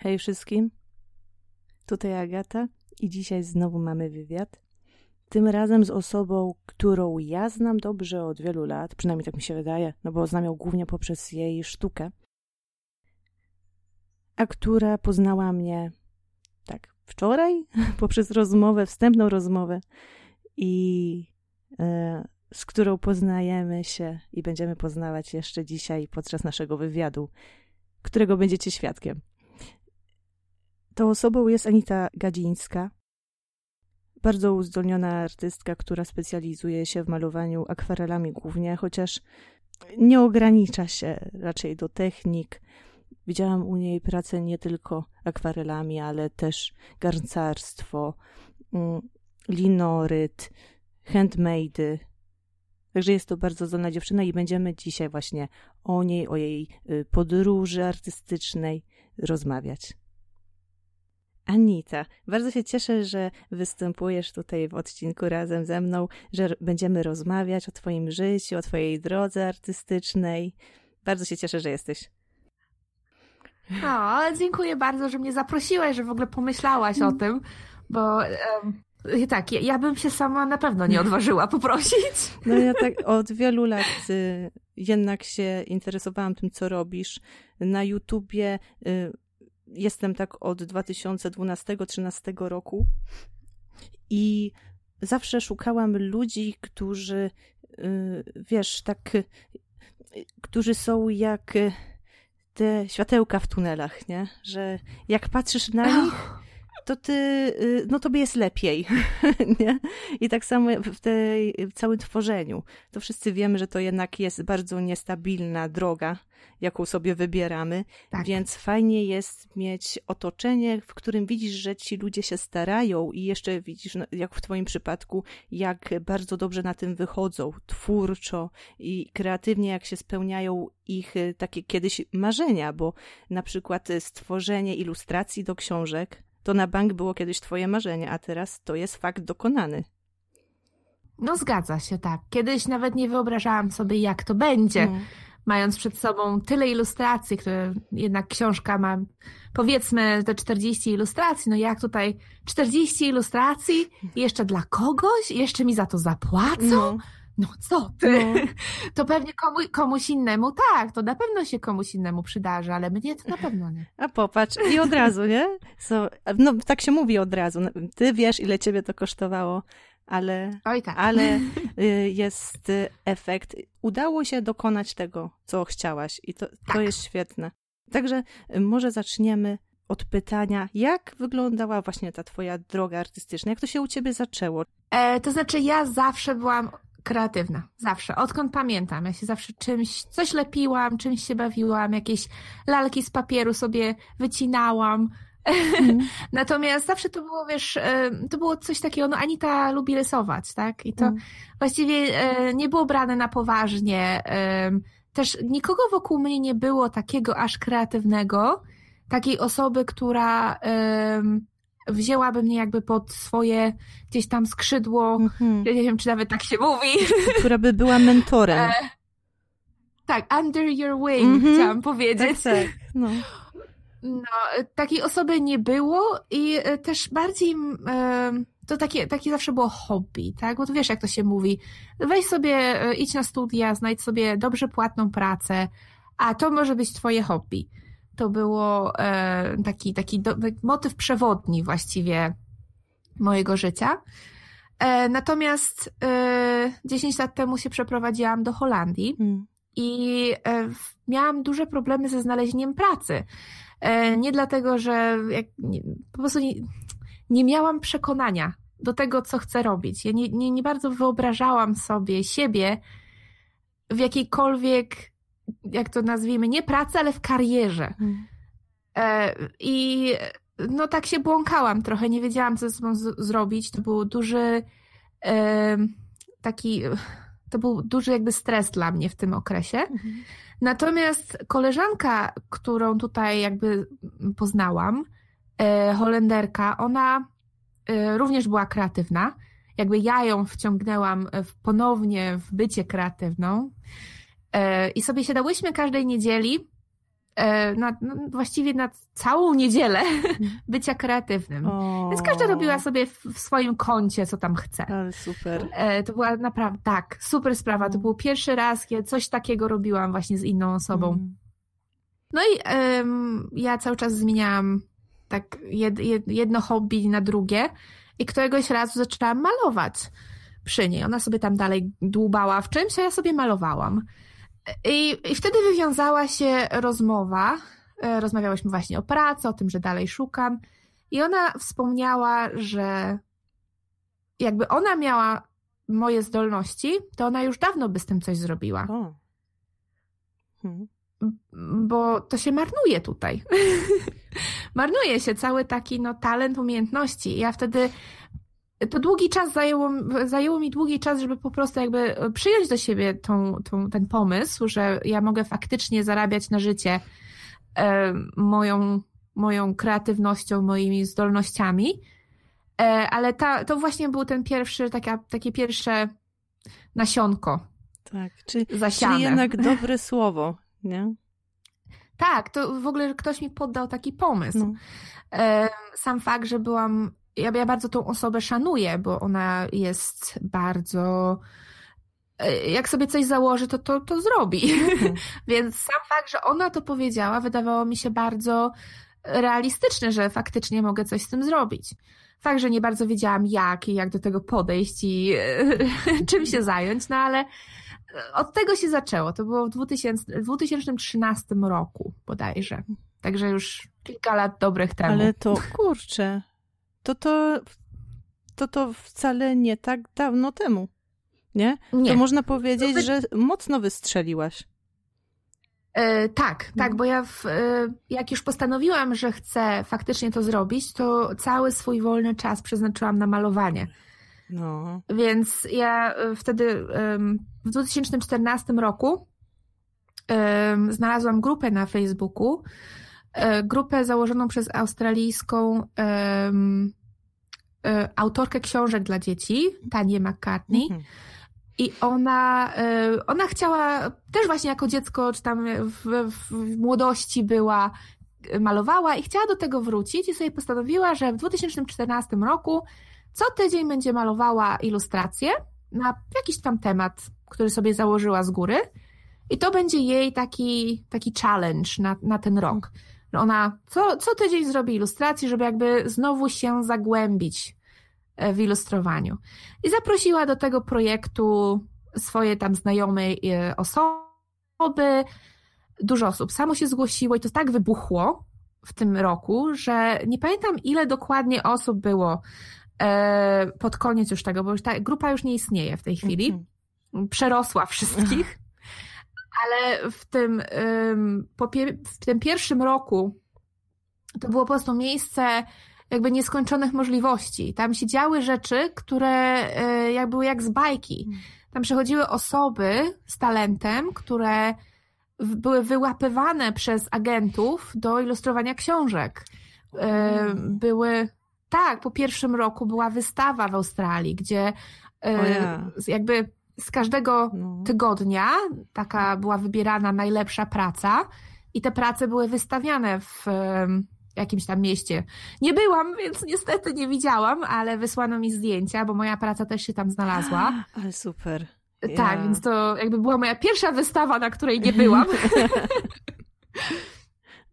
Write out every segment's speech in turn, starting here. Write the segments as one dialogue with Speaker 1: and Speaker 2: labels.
Speaker 1: Hej wszystkim, tutaj Agata i dzisiaj znowu mamy wywiad. Tym razem z osobą, którą ja znam dobrze od wielu lat, przynajmniej tak mi się wydaje, no bo znam ją głównie poprzez jej sztukę, a która poznała mnie tak wczoraj poprzez rozmowę, wstępną rozmowę i e, z którą poznajemy się i będziemy poznawać jeszcze dzisiaj podczas naszego wywiadu, którego będziecie świadkiem. Tą osobą jest Anita Gadzińska, bardzo uzdolniona artystka, która specjalizuje się w malowaniu akwarelami głównie, chociaż nie ogranicza się raczej do technik. Widziałam u niej pracę nie tylko akwarelami, ale też garncarstwo, mm, linoryt, handmade. Także jest to bardzo zdolna dziewczyna i będziemy dzisiaj właśnie o niej, o jej y, podróży artystycznej rozmawiać. Anita, bardzo się cieszę, że występujesz tutaj w odcinku razem ze mną, że będziemy rozmawiać o Twoim życiu, o Twojej drodze artystycznej. Bardzo się cieszę, że jesteś.
Speaker 2: O, dziękuję bardzo, że mnie zaprosiłaś, że w ogóle pomyślałaś o tym, bo um, tak, ja, ja, bym się sama na pewno nie odważyła poprosić.
Speaker 1: No ja tak od wielu lat y, jednak się interesowałam tym, co robisz. Na YouTubie y, jestem tak od 2012-13 roku i zawsze szukałam ludzi, którzy, y, wiesz, tak, y, którzy są jak te światełka w tunelach, nie? Że jak patrzysz na nich, to ty, y, no tobie jest lepiej, nie? I tak samo w tej w całym tworzeniu. To wszyscy wiemy, że to jednak jest bardzo niestabilna droga, jaką sobie wybieramy, tak. więc fajnie jest mieć otoczenie, w którym widzisz, że ci ludzie się starają i jeszcze widzisz, no, jak w twoim przypadku, jak bardzo dobrze na tym wychodzą, twórczo i kreatywnie, jak się spełniają ich y, takie kiedyś marzenia, bo na przykład stworzenie ilustracji do książek, to na bank było kiedyś twoje marzenie, a teraz to jest fakt dokonany.
Speaker 2: No zgadza się, tak. Kiedyś nawet nie wyobrażałam sobie, jak to będzie, mm. mając przed sobą tyle ilustracji, które jednak książka ma, powiedzmy, te 40 ilustracji, no jak tutaj 40 ilustracji jeszcze dla kogoś, jeszcze mi za to zapłacą? Mm no co ty? No. To pewnie komu, komuś innemu, tak, to na pewno się komuś innemu przydarzy, ale mnie to na pewno nie.
Speaker 1: A popatrz, i od razu, nie? So, no tak się mówi od razu. Ty wiesz, ile ciebie to kosztowało, ale,
Speaker 2: Oj, tak.
Speaker 1: ale y, jest efekt. Udało się dokonać tego, co chciałaś i to, tak. to jest świetne. Także y, może zaczniemy od pytania, jak wyglądała właśnie ta twoja droga artystyczna? Jak to się u ciebie zaczęło?
Speaker 2: E, to znaczy, ja zawsze byłam kreatywna. Zawsze. Odkąd pamiętam. Ja się zawsze czymś, coś lepiłam, czymś się bawiłam, jakieś lalki z papieru sobie wycinałam. Mm. Natomiast zawsze to było, wiesz, to było coś takiego, no Anita lubi rysować, tak? I to mm. właściwie e, nie było brane na poważnie. Też nikogo wokół mnie nie było takiego aż kreatywnego, takiej osoby, która wzięłaby mnie jakby pod swoje gdzieś tam skrzydło, mm-hmm. nie wiem, czy nawet tak się mówi.
Speaker 1: Która by była mentorem. E,
Speaker 2: tak, under your wing, mm-hmm. chciałam powiedzieć.
Speaker 1: Tak, tak. No.
Speaker 2: no. takiej osoby nie było i e, też bardziej e, to takie, takie zawsze było hobby, tak? Bo to wiesz, jak to się mówi. Weź sobie, e, idź na studia, znajdź sobie dobrze płatną pracę, a to może być twoje hobby to było e, taki, taki do, motyw przewodni właściwie mojego życia. E, natomiast 10 e, lat temu się przeprowadziłam do Holandii mm. i miałam duże problemy ze znalezieniem pracy. Nie dlatego, że jak, nie, po prostu nie, nie miałam przekonania do tego, co chcę robić. Ja nie, nie, nie bardzo wyobrażałam sobie siebie w jakiejkolwiek jak to nazwijmy, nie pracy, ale w karierze. Hmm. E, I no tak się błąkałam trochę, nie wiedziałam, co ze sobą zrobić. To był duży e, taki, to był duży jakby stres dla mnie w tym okresie. Mhm. Natomiast koleżanka, którą tutaj jakby poznałam, e, Holenderka, ona również była kreatywna. Jakby ja ją wciągnęłam ponownie w bycie kreatywną. E, I sobie siadałyśmy każdej niedzieli e, na, no, właściwie na całą niedzielę bycia kreatywnym. O. Więc każda robiła sobie w, w, swoim kącie, co tam chce.
Speaker 1: Ale super.
Speaker 2: E, to była naprawdę, tak, super sprawa. To był pierwszy raz, kiedy coś takiego robiłam właśnie z inną osobą. Mm. No i um, ja cały czas zmieniałam tak jed, jedno hobby na drugie i któregoś razu zaczęłam malować przy niej. Ona sobie tam dalej dłubała w czymś, a ja sobie malowałam. I, I wtedy wywiązała się rozmowa. E, rozmawiałyśmy właśnie o pracy, o tym, że dalej szukam. I ona wspomniała, że jakby ona miała moje zdolności, to ona już dawno by z tym coś zrobiła. Hmm. Bo to się marnuje tutaj. marnuje się cały taki no, talent, umiejętności. I ja wtedy to długi czas zajęło, zajęło mi długi czas, żeby po prostu jakby przyjąć do siebie tą, tą, ten pomysł, że ja mogę faktycznie zarabiać na życie e, moją, moją kreatywnością, moimi zdolnościami. E, ale ta, to właśnie był ten pierwszy, taka, takie pierwsze nasionko.
Speaker 1: Tak, czyli, czyli jednak dobre słowo, nie?
Speaker 2: Tak, to w ogóle ktoś mi poddał taki pomysł. No. E, sam fakt, że byłam ja, ja bardzo tą osobę szanuję, bo ona jest bardzo e, jak sobie coś założy, to to, to zrobi. Mhm. Więc sam fakt, że ona to powiedziała, wydawało mi się bardzo realistyczne, że faktycznie mogę coś z tym zrobić. Fakt, że nie bardzo wiedziałam jak i jak do tego podejść i czym się zająć, no ale od tego się zaczęło. To było w 2000, 2013 roku bodajże. Także już kilka lat dobrych temu.
Speaker 1: Ale to kurczę, to to, to to wcale nie tak dawno temu, nie? nie. To można powiedzieć, wy... że mocno wystrzeliłaś.
Speaker 2: E, tak, tak, bo ja w, e, jak już postanowiłam, że chcę faktycznie to zrobić, to cały swój wolny czas przeznaczyłam na malowanie. No. Więc ja e, wtedy w 2014 roku znalazłam grupę na Facebooku, e, grupę założoną przez australijską autorkę książek dla dzieci, Tanię McCartney. Mhm. I ona, e, ona chciała, też właśnie jako dziecko, czy tam w, w, młodości była, malowała i chciała do tego wrócić i sobie postanowiła, że w 2014 roku co tydzień będzie malowała ilustrację na jakiś tam temat, który sobie założyła z góry. I to będzie jej taki, taki challenge na, na ten rok. Ona co, co tydzień zrobi ilustrację, żeby jakby znowu się zagłębić E, w ilustrowaniu. I zaprosiła do tego projektu swoje tam znajome e, osoby. Dużo osób samo się zgłosiło i to tak wybuchło w tym roku, że nie pamiętam ile dokładnie osób było e, pod koniec już tego, bo już ta grupa już nie istnieje w tej chwili. Mhm. Przerosła wszystkich. Ale w tym, w tym pierwszym roku to było po prostu miejsce jakby nieskończonych możliwości. Tam się działy rzeczy, które e, jak były jak z bajki. Mm. Tam przechodziły osoby z talentem, które były wyłapywane przez agentów do ilustrowania książek. E, były, tak, po pierwszym roku była wystawa w Australii, gdzie e, jakby z każdego no. tygodnia taka była wybierana najlepsza praca i te prace były wystawiane w jakimś tam mieście. Nie byłam, więc niestety nie widziałam, ale wysłano mi zdjęcia, bo moja praca też się tam znalazła.
Speaker 1: Ale super.
Speaker 2: Tak, więc to jakby była moja pierwsza wystawa, na której nie byłam.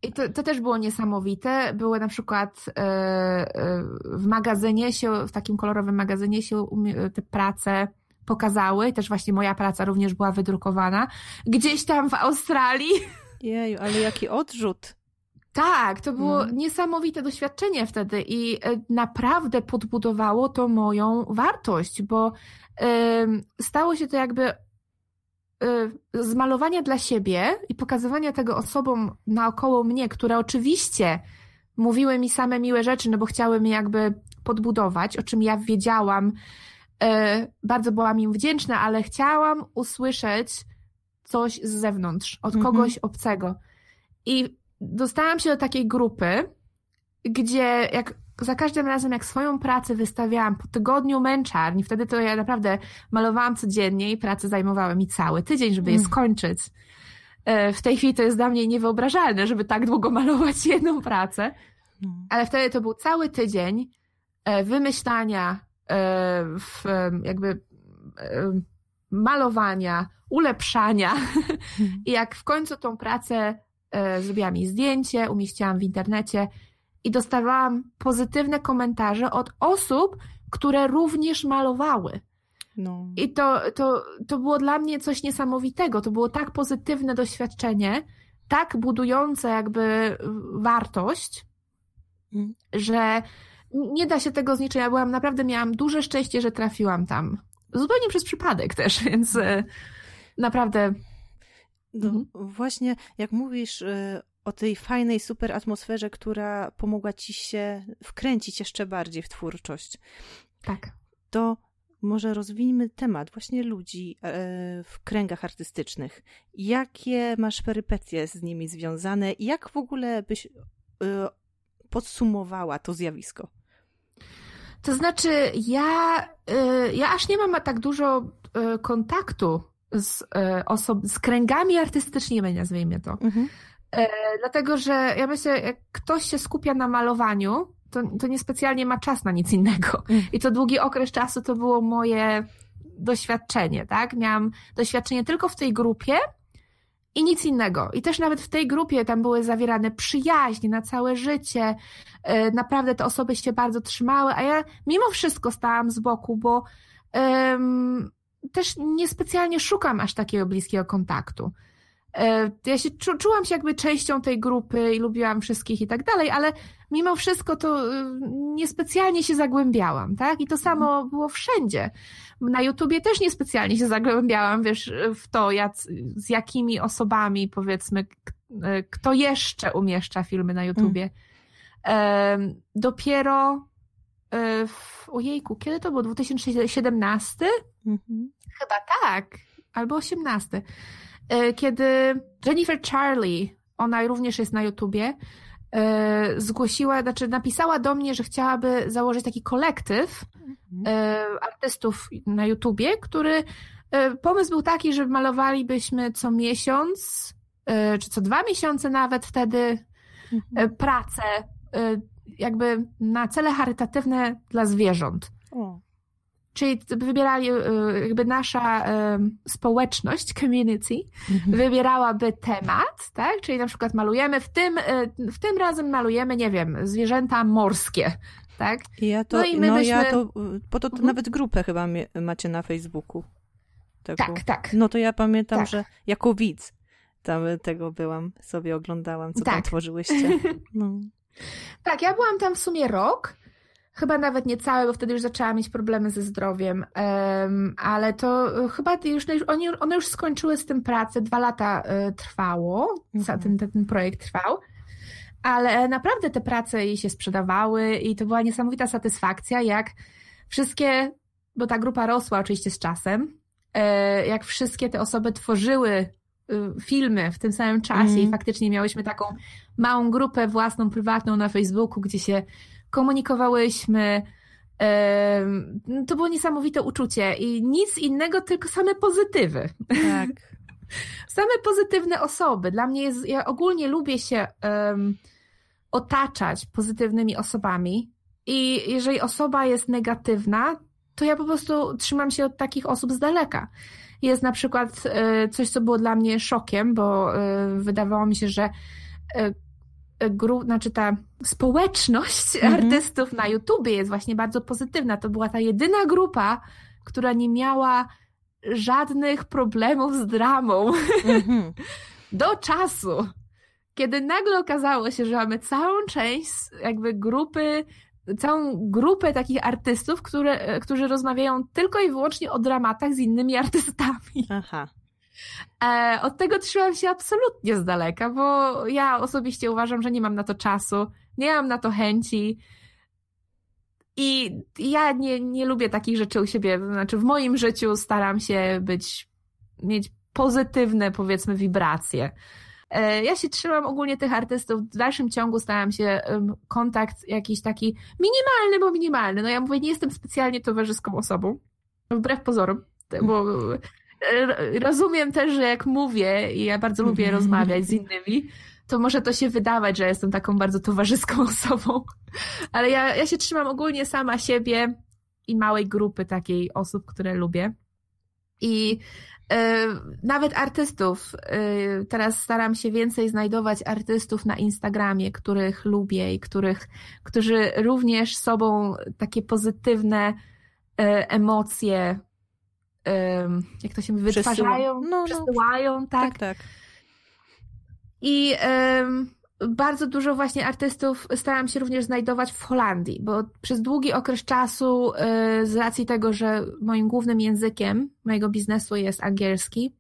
Speaker 2: I to, to też było niesamowite. Były na przykład e, e, w magazynie się, w takim kolorowym magazynie się te prace pokazały. Też właśnie moja praca również była wydrukowana. Gdzieś tam w Australii.
Speaker 1: Jeju, ale jaki odrzut.
Speaker 2: Tak, to było no. niesamowite doświadczenie wtedy i e, naprawdę podbudowało to moją wartość, bo y, stało się to jakby y, z malowania dla siebie i pokazywania tego osobom naokoło mnie, które oczywiście mówiły mi same miłe rzeczy, no bo chciały mnie jakby podbudować, o czym ja wiedziałam. Y, bardzo byłam im wdzięczna, ale chciałam usłyszeć coś z zewnątrz, od mhm. kogoś obcego. I dostałam się do takiej grupy, gdzie jak za każdym razem, jak swoją pracę wystawiałam po tygodniu męczarni, wtedy to ja naprawdę malowałam codziennie i prace zajmowały mi cały tydzień, żeby je mm. skończyć. E, w tej chwili to jest dla mnie niewyobrażalne, żeby tak długo malować jedną pracę, no. ale wtedy to był cały tydzień e, wymyślania, e, jakby malowania, ulepszania. Mhm. I jak w końcu tą pracę zrobiłam jej zdjęcie, umieściłam w internecie i dostawałam pozytywne komentarze od osób, które również malowały. No. I to, to, to było dla mnie coś niesamowitego. To było tak pozytywne doświadczenie, tak budujące jakby wartość, mm. że nie da się tego zniszczyć. Ja byłam naprawdę, miałam duże szczęście, że trafiłam tam. Zupełnie przez przypadek też, więc e, naprawdę.
Speaker 1: No, mhm. Właśnie jak mówisz e, o tej fajnej, super atmosferze, która pomogła ci się wkręcić jeszcze bardziej w twórczość.
Speaker 2: Tak.
Speaker 1: To może rozwijmy temat właśnie ludzi e, w kręgach artystycznych. Jakie masz perypetie z nimi związane i jak w ogóle byś podsumowała to zjawisko?
Speaker 2: To znaczy, ja, e, ja aż nie mam tak dużo kontaktu z, osob- z kręgami artystycznymi, nazwijmy to. Mhm. Dlatego, że ja myślę, jak ktoś się skupia na malowaniu, to, to niespecjalnie ma czas na nic innego. Mm. I to długi okres czasu to było moje doświadczenie, tak? Miałam doświadczenie tylko w tej grupie i nic innego. I też nawet w tej grupie tam były zawierane przyjaźnie na całe życie. E, naprawdę te osoby się bardzo trzymały, a ja mimo wszystko stałam z boku, bo um, też niespecjalnie szukam aż takiego bliskiego kontaktu. E, ja się czu, czułam się jakby częścią tej grupy i lubiłam wszystkich i tak dalej, ale mimo wszystko to y, niespecjalnie się zagłębiałam, tak? I to samo mhm. było wszędzie. Na YouTubie też niespecjalnie się zagłębiałam, wiesz, w to, jak, z jakimi osobami, powiedzmy, y, kto jeszcze umieszcza filmy na YouTubie. Um, dopiero y, w, ojejku, kiedy to było? 2017? Mhm. Chyba tak, albo 18 E, kiedy Jennifer Charlie, ona również jest na YouTubie, e, zgłosiła, znaczy napisała do mnie, że chciałaby założyć taki kolektyw mhm. e, artystów na YouTubie, który pomysł był taki, że malowalibyśmy co miesiąc, czy co dwa miesiące nawet wtedy mhm. pracę jakby na cele charytatywne dla zwierząt. O. Czyli wybierali, e, jakby nasza e, społeczność, community, mhm. wybierałaby temat, tak? Czyli na przykład malujemy, w tym, e, w tym razem malujemy, nie wiem, zwierzęta morskie, tak?
Speaker 1: Ja to, no, i my no byśmy... ja to, po to, to mhm. nawet grupę chyba macie na Facebooku.
Speaker 2: Tego. Tak, tak.
Speaker 1: No to ja pamiętam, tak. że jako widz tam tego byłam, sobie oglądałam, co tak. tam tworzyłyście. No.
Speaker 2: Tak, ja byłam tam w sumie rok Chyba nawet nie całe, bo wtedy już zaczęłam mieć problemy ze zdrowiem, ale to e, chyba już, oni, one już skończyły z tym pracę, dwa lata y, trwało, mhm. ten, ten, projekt trwał, ale naprawdę te prace jej się sprzedawały i to była niesamowita satysfakcja, jak wszystkie, bo ta grupa rosła oczywiście z czasem, y, jak wszystkie te osoby tworzyły y, filmy w tym samym czasie mm. i mhm. faktycznie miałyśmy taką małą grupę własną, prywatną na Facebooku, gdzie się komunikowałyśmy. To było niesamowite uczucie i nic innego, tylko same pozytywy. Tak. Same pozytywne osoby. Dla mnie jest, ja ogólnie lubię się um, otaczać pozytywnymi osobami i jeżeli osoba jest negatywna, to ja po prostu trzymam się od takich osób z daleka. Jest na przykład e, coś, co było dla mnie szokiem, bo e, wydawało mi się, że e, grup, znaczy ta społeczność mhm. artystów na YouTubie jest właśnie bardzo pozytywna. To była ta jedyna grupa, która nie miała żadnych problemów z dramą. Mhm. Do czasu, kiedy nagle okazało się, że mamy całą część jakby grupy, całą grupę takich artystów, które, którzy rozmawiają tylko i wyłącznie o dramatach z innymi artystami. Aha. E, od tego trzymam się absolutnie z daleka, bo ja osobiście uważam, że nie mam na to czasu, nie mam na to chęci. I ja nie, nie lubię takich rzeczy u siebie. Znaczy, w moim życiu staram się być, mieć pozytywne, powiedzmy, wibracje. E, ja się trzymam ogólnie tych artystów. W dalszym ciągu staram się kontakt jakiś taki minimalny, bo minimalny. No ja mówię, nie jestem specjalnie towarzyską osobą. Wbrew pozorom, bo rozumiem też, że jak mówię i ja bardzo lubię rozmawiać z innymi, to może to się wydawać, że jestem taką bardzo towarzyską osobą, ale ja, ja się trzymam ogólnie sama siebie i małej grupy takiej osób, które lubię. I e, nawet artystów. E, teraz staram się więcej znajdować artystów na Instagramie, których lubię i których, którzy również sobą takie pozytywne e, emocje, jak to się mówi, wytwarzają, no, no. przesyłają, tak? Tak, tak. I bardzo dużo właśnie artystów starałam się również znajdować w Holandii, bo przez długi okres czasu, y, z racji tego, że moim głównym językiem mojego biznesu jest angielski,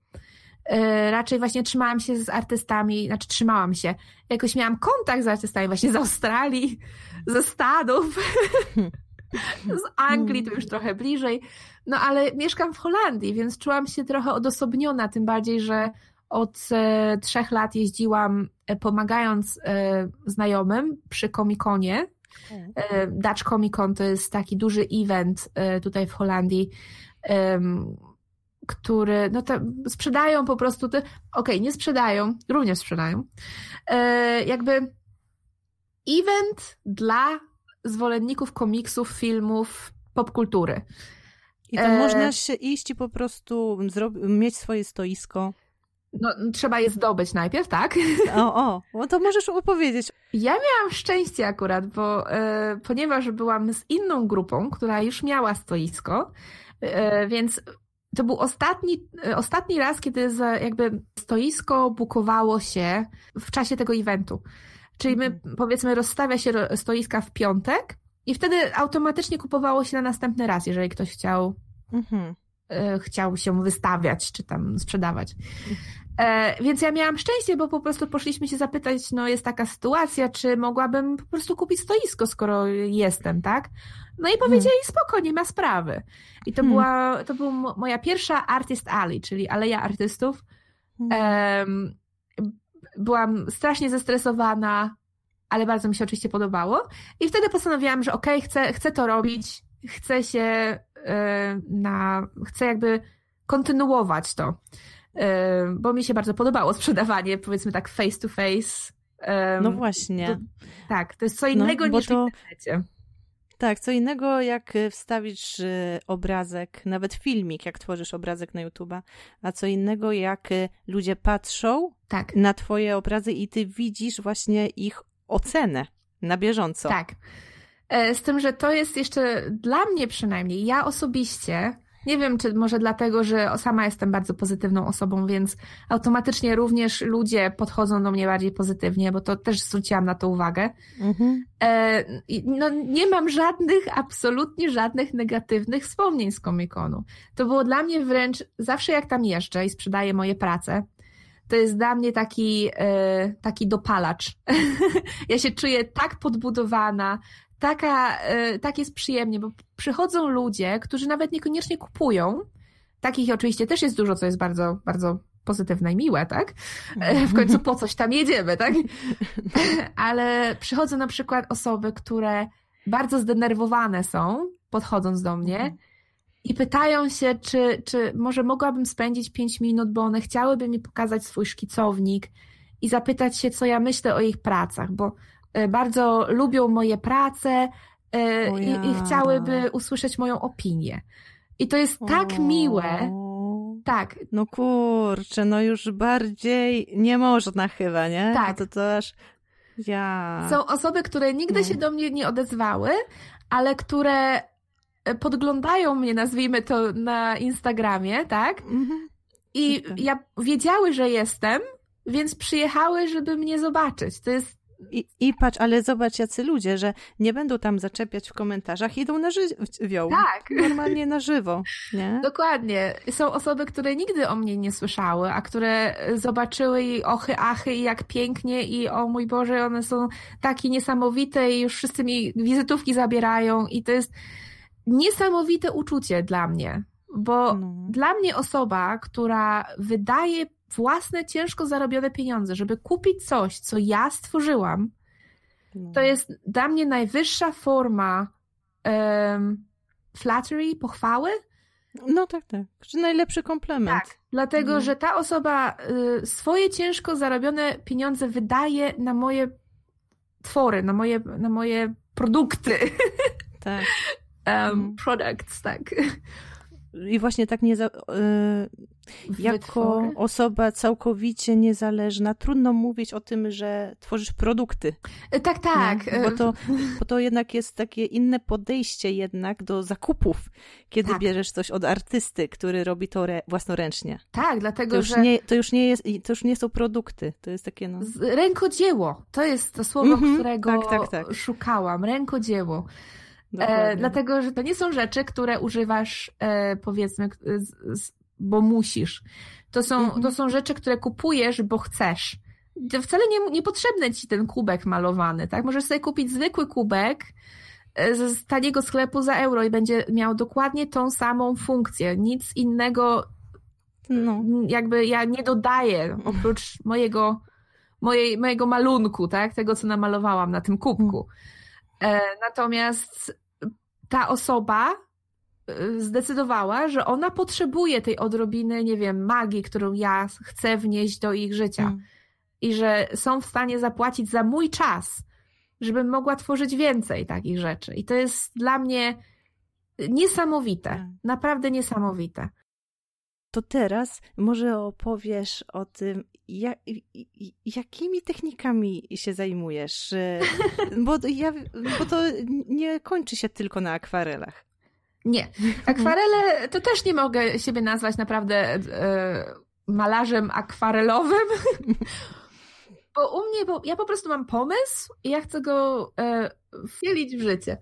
Speaker 2: y, raczej właśnie trzymałam się z artystami, znaczy trzymałam się, jakoś miałam kontakt z artystami właśnie z Australii, ze Stanów, z Anglii, to już trochę bliżej, no ale mieszkam w Holandii, więc czułam się trochę odosobniona, tym bardziej, że od e, trzech lat jeździłam e, pomagając e, znajomym przy Komikonie. Dutch Comic Con to jest taki duży event tutaj w Holandii, który no to sprzedają po prostu te, okej, okay, nie sprzedają, również sprzedają, jakby event dla zwolenników komiksów, filmów, popkultury.
Speaker 1: I to można się iść i po prostu mieć swoje stoisko.
Speaker 2: No, trzeba je zdobyć najpierw, tak?
Speaker 1: O, o, no to możesz opowiedzieć.
Speaker 2: Ja miałam szczęście akurat, bo e, ponieważ byłam z inną grupą, która już miała stoisko, e, więc to był ostatni, e, ostatni raz, kiedy za, jakby stoisko bukowało się w czasie tego eventu. Czyli my, mhm. powiedzmy, rozstawia się stoiska w piątek i wtedy automatycznie kupowało się na następny raz, jeżeli ktoś chciał, mhm. E, chciał się wystawiać czy tam sprzedawać. E, więc ja miałam szczęście, bo po prostu poszliśmy się zapytać, no jest taka sytuacja, czy mogłabym po prostu kupić stoisko, skoro jestem, tak? No i powiedzieli, hmm. spoko, nie ma sprawy. I to hmm. była, to była moja pierwsza Artist Alley, czyli Aleja Artystów. Hmm. byłam strasznie zestresowana, ale bardzo mi się oczywiście podobało. I wtedy postanowiłam, że okej, okay, chcę, chcę to robić, chcę się e, na, chcę jakby kontynuować to bo mi się bardzo podobało sprzedawanie, powiedzmy tak face to face.
Speaker 1: No właśnie. To,
Speaker 2: tak, to jest co no, innego no, niż to... w internecie.
Speaker 1: Tak, co innego jak e, wstawisz e, obrazek, nawet filmik, jak tworzysz obrazek na YouTube'a, a co innego jak e, ludzie patrzą tak. na twoje obrazy i ty widzisz właśnie ich ocenę na bieżąco.
Speaker 2: Tak. Z tym, że to jest jeszcze dla mnie przynajmniej, ja osobiście nie wiem, czy może dlatego, że sama jestem bardzo pozytywną osobą, więc automatycznie również ludzie podchodzą do mnie bardziej pozytywnie, bo to też zwróciłam na to uwagę. Mhm. E, no, nie mam żadnych, absolutnie żadnych negatywnych wspomnień z Comic-Conu. To było dla mnie wręcz, zawsze jak tam jeżdżę i sprzedaję moje prace, to jest dla mnie taki, e, taki dopalacz. ja się czuję tak podbudowana, taka, e, tak jest przyjemnie, bo przychodzą ludzie, którzy nawet niekoniecznie kupują. Takich oczywiście też jest dużo, co jest bardzo, bardzo pozytywne i miłe, tak? E, w końcu po coś tam jedziemy, tak? Ale przychodzą na przykład osoby, które bardzo zdenerwowane są, podchodząc do mnie i pytają się, czy, czy może mogłabym spędzić 5 minut, bo one chciałyby mi pokazać swój szkicownik i zapytać się, co ja myślę o ich pracach, bo bardzo lubią moje prace e, i, i, chciałyby usłyszeć moją opinię. I to jest tak o. miłe. Tak.
Speaker 1: No kurczę, no już bardziej nie można chyba, nie?
Speaker 2: Tak.
Speaker 1: No to, to aż ja.
Speaker 2: Są osoby, które nigdy no. się do mnie nie odezwały, ale które e, podglądają mnie, nazwijmy to na Instagramie, tak? Mhm. I ja wiedziały, że jestem, więc przyjechały, żeby mnie zobaczyć. To jest
Speaker 1: i, I patrz, ale zobacz, jacy ludzie, że nie będą tam zaczepiać w komentarzach, idą na żywioł.
Speaker 2: Tak.
Speaker 1: Normalnie na żywo, nie?
Speaker 2: Dokładnie. Są osoby, które nigdy o mnie nie słyszały, a które zobaczyły i ochy, achy i jak pięknie i o mój Boże, one są takie niesamowite i już wszyscy mi wizytówki zabierają i to jest niesamowite uczucie dla mnie, bo no. dla mnie osoba, która wydaje własne, ciężko zarobione pieniądze, żeby kupić coś, co ja stworzyłam, no. to jest dla mnie najwyższa forma um, flattery, pochwały.
Speaker 1: No tak, tak. Czy najlepszy komplement. Tak,
Speaker 2: dlatego, mhm. że ta osoba y, swoje ciężko zarobione pieniądze wydaje na moje twory, na moje, na moje produkty.
Speaker 1: Tak.
Speaker 2: um, products, tak
Speaker 1: i właśnie tak nie za, yy, jako osoba całkowicie niezależna, trudno mówić o tym, że tworzysz produkty.
Speaker 2: E, tak, tak.
Speaker 1: Nie? Bo, to, bo to jednak jest takie inne podejście jednak do zakupów, kiedy tak. bierzesz coś od artysty, który robi to re, własnoręcznie.
Speaker 2: Tak, dlatego,
Speaker 1: to już
Speaker 2: że...
Speaker 1: Nie, to, już nie jest, to już nie są produkty, to jest takie no...
Speaker 2: Rękodzieło, to jest to słowo, mm -hmm, którego tak, tak, tak. szukałam, rękodzieło. E, dlatego, że to nie są rzeczy, które używasz, e, powiedzmy, z, z, bo musisz. To są, mhm. to są rzeczy, które kupujesz, bo chcesz. To wcale nie, niepotrzebny ci ten kubek malowany, tak? Możesz sobie kupić zwykły kubek e, z taniego sklepu za euro i będzie miał dokładnie tą samą funkcję. Nic innego no. jakby ja nie dodaję oprócz mojego, mojej, mojego malunku, tak? Tego, co namalowałam na tym kubku. E, natomiast ta osoba y, zdecydowała, że ona potrzebuje tej odrobiny, nie wiem, magii, którą ja chcę wnieść do ich życia. Mm. I że są w stanie zapłacić za mój czas, żebym mogła tworzyć więcej takich rzeczy. I to jest dla mnie niesamowite. Mm. Naprawdę niesamowite.
Speaker 1: To teraz może opowiesz o tym, jak, jakimi technikami się zajmujesz? Bo, ja, bo to nie kończy się tylko na akwarelach.
Speaker 2: Nie. Akwarele to też nie mogę siebie nazwać naprawdę e, malarzem akwarelowym. Bo u mnie, bo ja po prostu mam pomysł i ja chcę go e, wcielić w życie.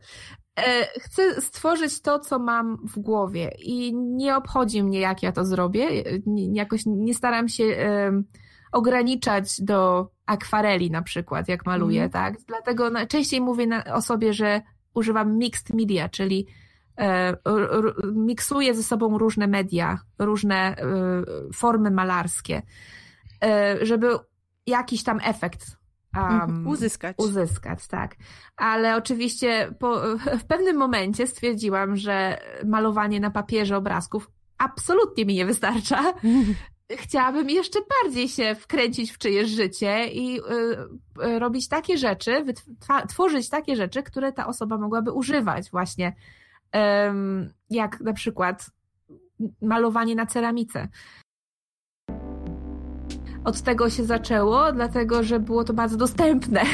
Speaker 2: E, chcę stworzyć to, co mam w głowie i nie obchodzi mnie, jak ja to zrobię. Jakoś nie staram się e, ograniczać do akwareli na przykład, jak maluję, mm. tak? Dlatego najczęściej mówię o sobie, że używam mixed media, czyli e, miksuję ze sobą różne media, różne e, formy malarskie, e, żeby jakiś tam efekt
Speaker 1: um, uzyskać.
Speaker 2: Uzyskać, tak. Ale oczywiście po, w pewnym momencie stwierdziłam, że malowanie na papierze obrazków absolutnie mi nie wystarcza, chciałabym jeszcze bardziej się wkręcić w czyjeś życie i y, y, robić takie rzeczy, tworzyć takie rzeczy, które ta osoba mogłaby używać właśnie. jak na przykład malowanie na ceramice. Od tego się zaczęło, dlatego że było to bardzo dostępne.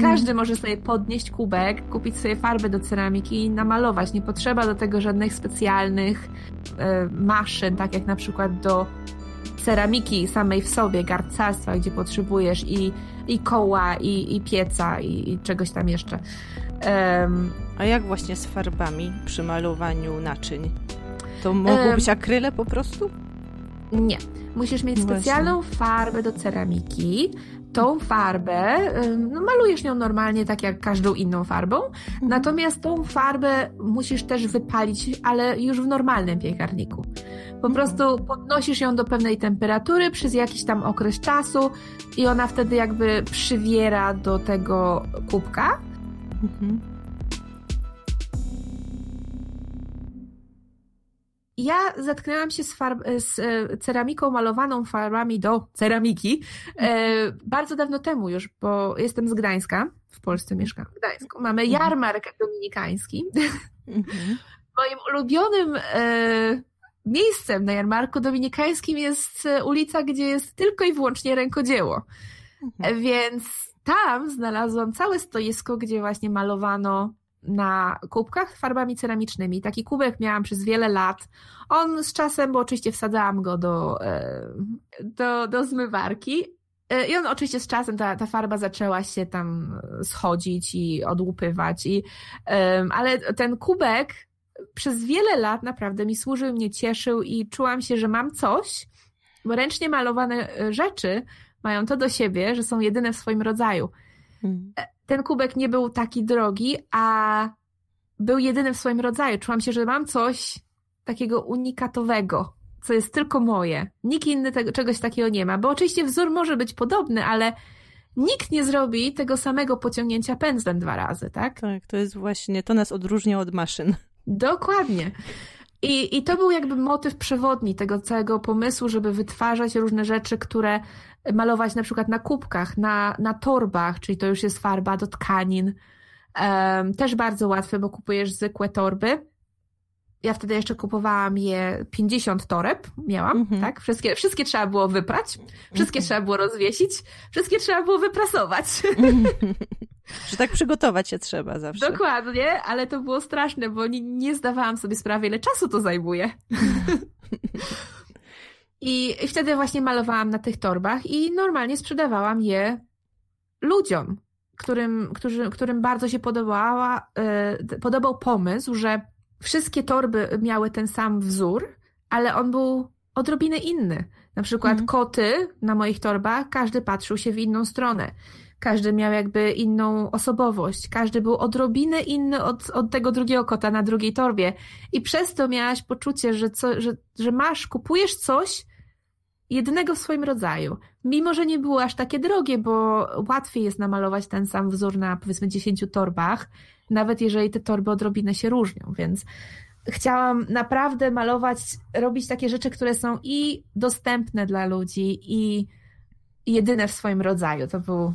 Speaker 2: Każdy może sobie podnieść kubek, kupić sobie farbę do ceramiki i namalować. Nie potrzeba do tego żadnych specjalnych e, maszyn, tak jak na przykład do ceramiki samej w sobie, garcarstwa, gdzie potrzebujesz i, i koła, i, i pieca, i, i czegoś tam jeszcze. Um,
Speaker 1: A jak właśnie z farbami przy malowaniu naczyń? To mogą um, być akryle po prostu?
Speaker 2: Nie. Musisz mieć specjalną Właśnie. farbę do ceramiki. Tą farbę no, malujesz nią normalnie, tak jak każdą inną farbą. Mhm. Natomiast tą farbę musisz też wypalić, ale już w normalnym piekarniku. Po mhm. prostu podnosisz ją do pewnej temperatury przez jakiś tam okres czasu i ona wtedy jakby przywiera do tego kubka. Mhm. Ja zetknęłam się z, farb, z e, ceramiką malowaną farbami do ceramiki e, bardzo dawno temu już, bo jestem z Gdańska, w Polsce mieszkam w Gdańsku. Mamy mhm. jarmark dominikański. Mhm. Moim ulubionym e, miejscem na jarmarku dominikańskim jest ulica, gdzie jest tylko i wyłącznie rękodzieło. Mhm. Więc tam znalazłam całe stoisko, gdzie właśnie malowano na kubkach farbami ceramicznymi. Taki kubek miałam przez wiele lat. On z czasem, bo oczywiście wsadzałam go do, e, do, do zmywarki. E, I on oczywiście z czasem, ta, ta farba zaczęła się tam schodzić i odłupywać. I, ale ten kubek przez wiele lat naprawdę mi służył, mnie cieszył i czułam się, że mam coś, bo ręcznie malowane e, rzeczy mają to do siebie, że są jedyne w swoim rodzaju. Hmm ten kubek nie był taki drogi, a był jedyny w swoim rodzaju. Czułam się, że mam coś takiego unikatowego, co jest tylko moje. Nikt inny tego, czegoś takiego nie ma, bo oczywiście wzór może być podobny, ale nikt nie zrobi tego samego pociągnięcia pędzlem dwa razy, tak?
Speaker 1: Tak, to jest właśnie, to nas odróżnia od maszyn.
Speaker 2: Dokładnie. I, I to był jakby motyw przewodni tego całego pomysłu, żeby wytwarzać różne rzeczy, które malować na przykład na kubkach, na, na torbach, czyli to już jest farba do tkanin. Um, też bardzo łatwe, bo kupujesz zwykłe torby. Ja wtedy jeszcze kupowałam je 50 toreb, miałam, -hmm. tak? Wszystkie, wszystkie trzeba było wyprać, wszystkie -hmm. trzeba było rozwiesić, wszystkie trzeba było wyprasować.
Speaker 1: Że tak przygotować się trzeba zawsze.
Speaker 2: Dokładnie, ale to było straszne, bo nie, nie zdawałam sobie sprawy, ile czasu to zajmuje. I wtedy właśnie malowałam na tych torbach i normalnie sprzedawałam je ludziom, którym, którzy, którym bardzo się podobała, yy, podobał pomysł, że wszystkie torby miały ten sam wzór, ale on był odrobinę inny. Na przykład mm. koty na moich torbach, każdy patrzył się w inną stronę. Każdy miał jakby inną osobowość, każdy był odrobinę inny od, od tego drugiego kota na drugiej torbie. I przez to miałaś poczucie, że, co, że, że masz, kupujesz coś jednego w swoim rodzaju. Mimo, że nie było aż takie drogie, bo łatwiej jest namalować ten sam wzór na powiedzmy 10 torbach, nawet jeżeli te torby odrobinę się różnią, więc chciałam naprawdę malować, robić takie rzeczy, które są i dostępne dla ludzi, i jedyne w swoim rodzaju. To był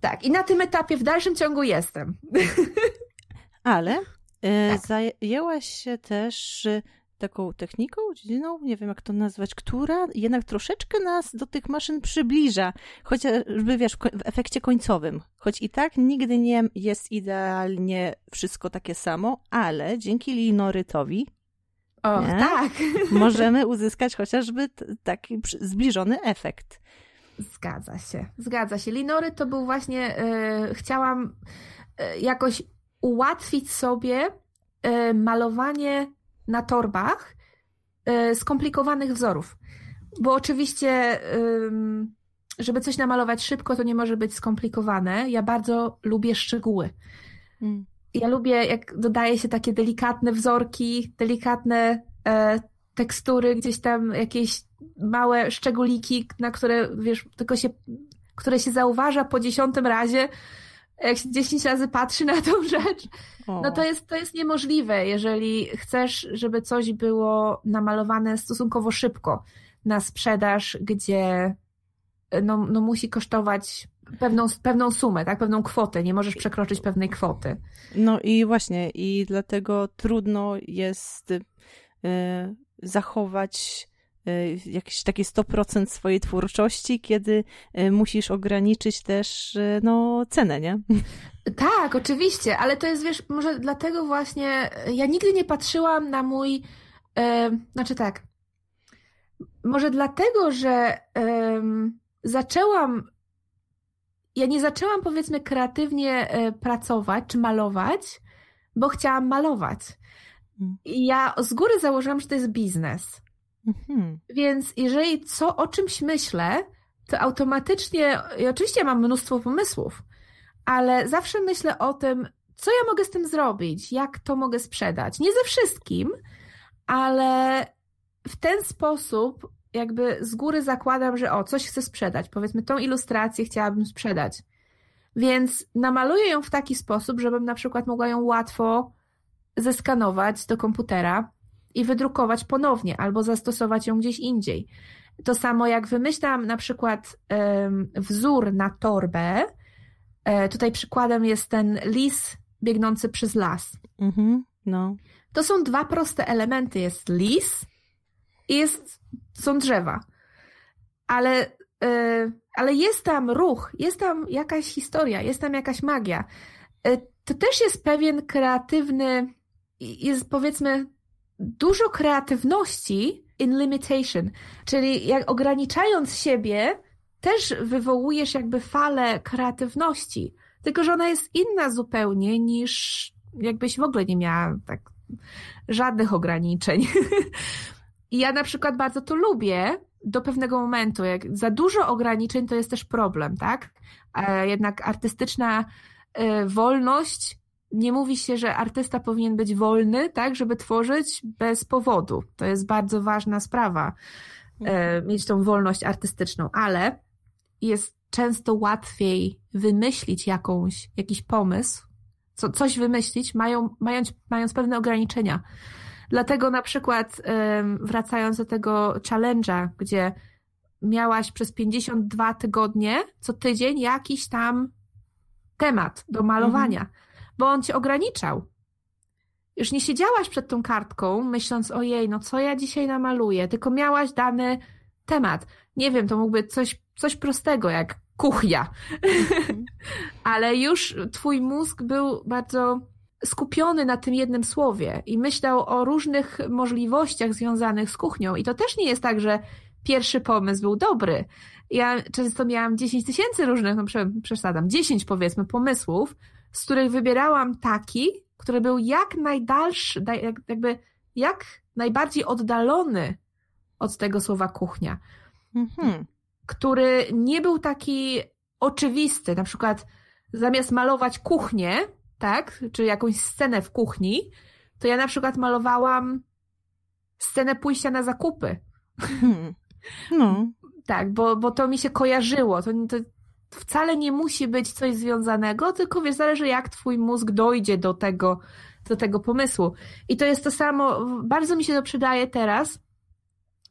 Speaker 2: tak, i na tym etapie w dalszym ciągu jestem.
Speaker 1: Ale e, tak. zajęłaś się też e, taką techniką, dziedziną, nie wiem jak to nazwać, która jednak troszeczkę nas do tych maszyn przybliża, chociażby wiesz, w efekcie końcowym. Choć i tak nigdy nie jest idealnie wszystko takie samo, ale dzięki linorytowi
Speaker 2: o, nie, tak.
Speaker 1: możemy uzyskać chociażby taki zbliżony efekt.
Speaker 2: Zgadza się, zgadza się. Linory to był właśnie, yy, chciałam yy, jakoś ułatwić sobie yy, malowanie na torbach skomplikowanych wzorów. Bo oczywiście, żeby coś namalować szybko, to nie może być skomplikowane. Ja bardzo lubię szczegóły. Mm. Ja lubię, jak dodaje się takie delikatne wzorki, delikatne tekstury, gdzieś tam jakieś małe szczególiki, na które, wiesz, tylko się, które się zauważa po dziesiątym razie, jak się dziesięć razy patrzy na tą rzecz, no to jest, to jest niemożliwe, jeżeli chcesz, żeby coś było namalowane stosunkowo szybko na sprzedaż, gdzie no, no musi kosztować pewną, pewną sumę, tak, pewną kwotę, nie możesz przekroczyć pewnej kwoty.
Speaker 1: No i właśnie, i dlatego trudno jest y, zachować y, jakieś takie 100% swojej twórczości, kiedy y, musisz ograniczyć też y, no, cenę, nie?
Speaker 2: Tak, oczywiście, ale to jest, wiesz, może dlatego właśnie ja nigdy nie patrzyłam na mój, e, znaczy tak, może dlatego, że e, zaczęłam, ja nie zaczęłam powiedzmy kreatywnie pracować czy malować, bo chciałam malować. I ja z góry założyłam, że to jest biznes. Mhm. Więc jeżeli co o czymś myślę, to automatycznie, i oczywiście mam mnóstwo pomysłów, ale zawsze myślę o tym, co ja mogę z tym zrobić, jak to mogę sprzedać. Nie ze wszystkim, ale w ten sposób jakby z góry zakładam, że o, coś chcę sprzedać. Powiedzmy, tą ilustrację chciałabym sprzedać. Więc namaluję ją w taki sposób, żebym na przykład mogła ją łatwo zeskanować do komputera i wydrukować ponownie albo zastosować ją gdzieś indziej. To samo jak wymyślam na przykład wzór na torbę, e, tutaj przykładem jest ten lis biegnący przez las. Mhm, no. To są dwa proste elementy. Jest lis i jest, są drzewa. Ale, e, ale jest tam ruch, jest tam jakaś historia, jest tam jakaś magia. E, to też jest pewien kreatywny jest powiedzmy dużo kreatywności in limitation, czyli jak ograniczając siebie, też wywołujesz jakby falę kreatywności, tylko że ona jest inna zupełnie niż jakbyś w ogóle nie miała tak żadnych ograniczeń. I ja na przykład bardzo to lubię do pewnego momentu. Jak za dużo ograniczeń to jest też problem, tak? E, jednak artystyczna e, wolność nie mówi się, że artysta powinien być wolny, tak, żeby tworzyć bez powodu. To jest bardzo ważna sprawa, e, mhm. mieć tą wolność artystyczną, ale jest często łatwiej wymyślić jakąś, jakiś pomysł co, coś wymyślić, mają, mając, mając pewne ograniczenia. Dlatego na przykład wracając do tego challenge'a, gdzie miałaś przez 52 tygodnie co tydzień jakiś tam temat do malowania, mhm. Bo on cię ograniczał. Już nie siedziałaś przed tą kartką, myśląc, ojej, no co ja dzisiaj namaluję, tylko miałaś dany temat. Nie wiem, to mógłby coś, coś prostego, jak kuchnia. Mhm. Ale już twój mózg był bardzo skupiony na tym jednym słowie i myślał o różnych możliwościach związanych z kuchnią. I to też nie jest tak, że pierwszy pomysł był dobry. Ja często miałam 10 tysięcy różnych, no przesadam, 10 powiedzmy pomysłów, z których wybierałam taki, który był jak najdalszy, jakby jak najbardziej oddalony od tego słowa kuchnia. Mhm. Który nie był taki oczywisty. Na przykład zamiast malować kuchnię, tak, czy jakąś scenę w kuchni, to ja na przykład malowałam scenę pójścia na zakupy. Hmm. No. Tak, bo, bo to mi się kojarzyło. To, to wcale nie musi być coś związanego, tylko wiesz, zależy jak twój mózg dojdzie do tego, do tego pomysłu. I to jest to samo, bardzo mi się to przydaje teraz,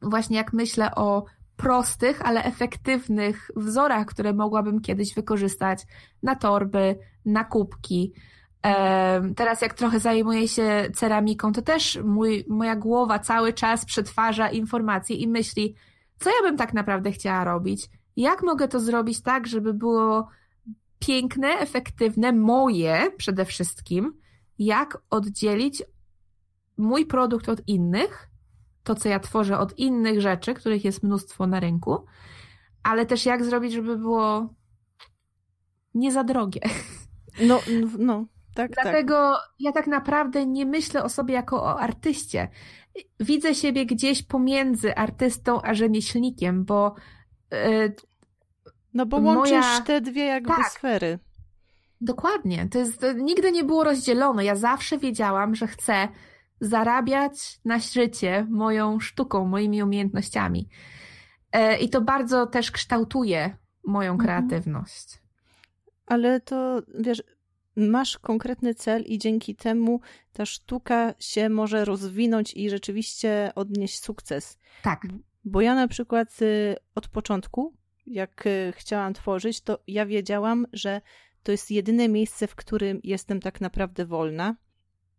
Speaker 2: właśnie jak myślę o prostych, ale efektywnych wzorach, które mogłabym kiedyś wykorzystać na torby, na kubki. Teraz jak trochę zajmuję się ceramiką, to też mój, moja głowa cały czas przetwarza informacje i myśli, co ja bym tak naprawdę chciała robić, jak mogę to zrobić tak, żeby było piękne, efektywne, moje przede wszystkim, jak oddzielić mój produkt od innych, to co ja tworzę od innych rzeczy, których jest mnóstwo na rynku, ale też jak zrobić, żeby było nie za drogie.
Speaker 1: No, no, tak,
Speaker 2: tak. Dlatego tak. ja tak naprawdę nie myślę o sobie jako o artyście. Widzę siebie gdzieś pomiędzy artystą a rzemieślnikiem, bo. Yy,
Speaker 1: no bo łączysz moja... te dwie jakby tak. sfery.
Speaker 2: Dokładnie. To, jest, to nigdy nie było rozdzielone. Ja zawsze wiedziałam, że chcę zarabiać na życie moją sztuką, moimi umiejętnościami. Yy, I to bardzo też kształtuje moją mhm. kreatywność.
Speaker 1: Ale to wiesz, masz konkretny cel i dzięki temu ta sztuka się może rozwinąć i rzeczywiście odnieść sukces.
Speaker 2: Tak.
Speaker 1: Bo ja na przykład y, od początku, jak y, chciałam tworzyć, to ja wiedziałam, że to jest jedyne miejsce, w którym jestem tak naprawdę wolna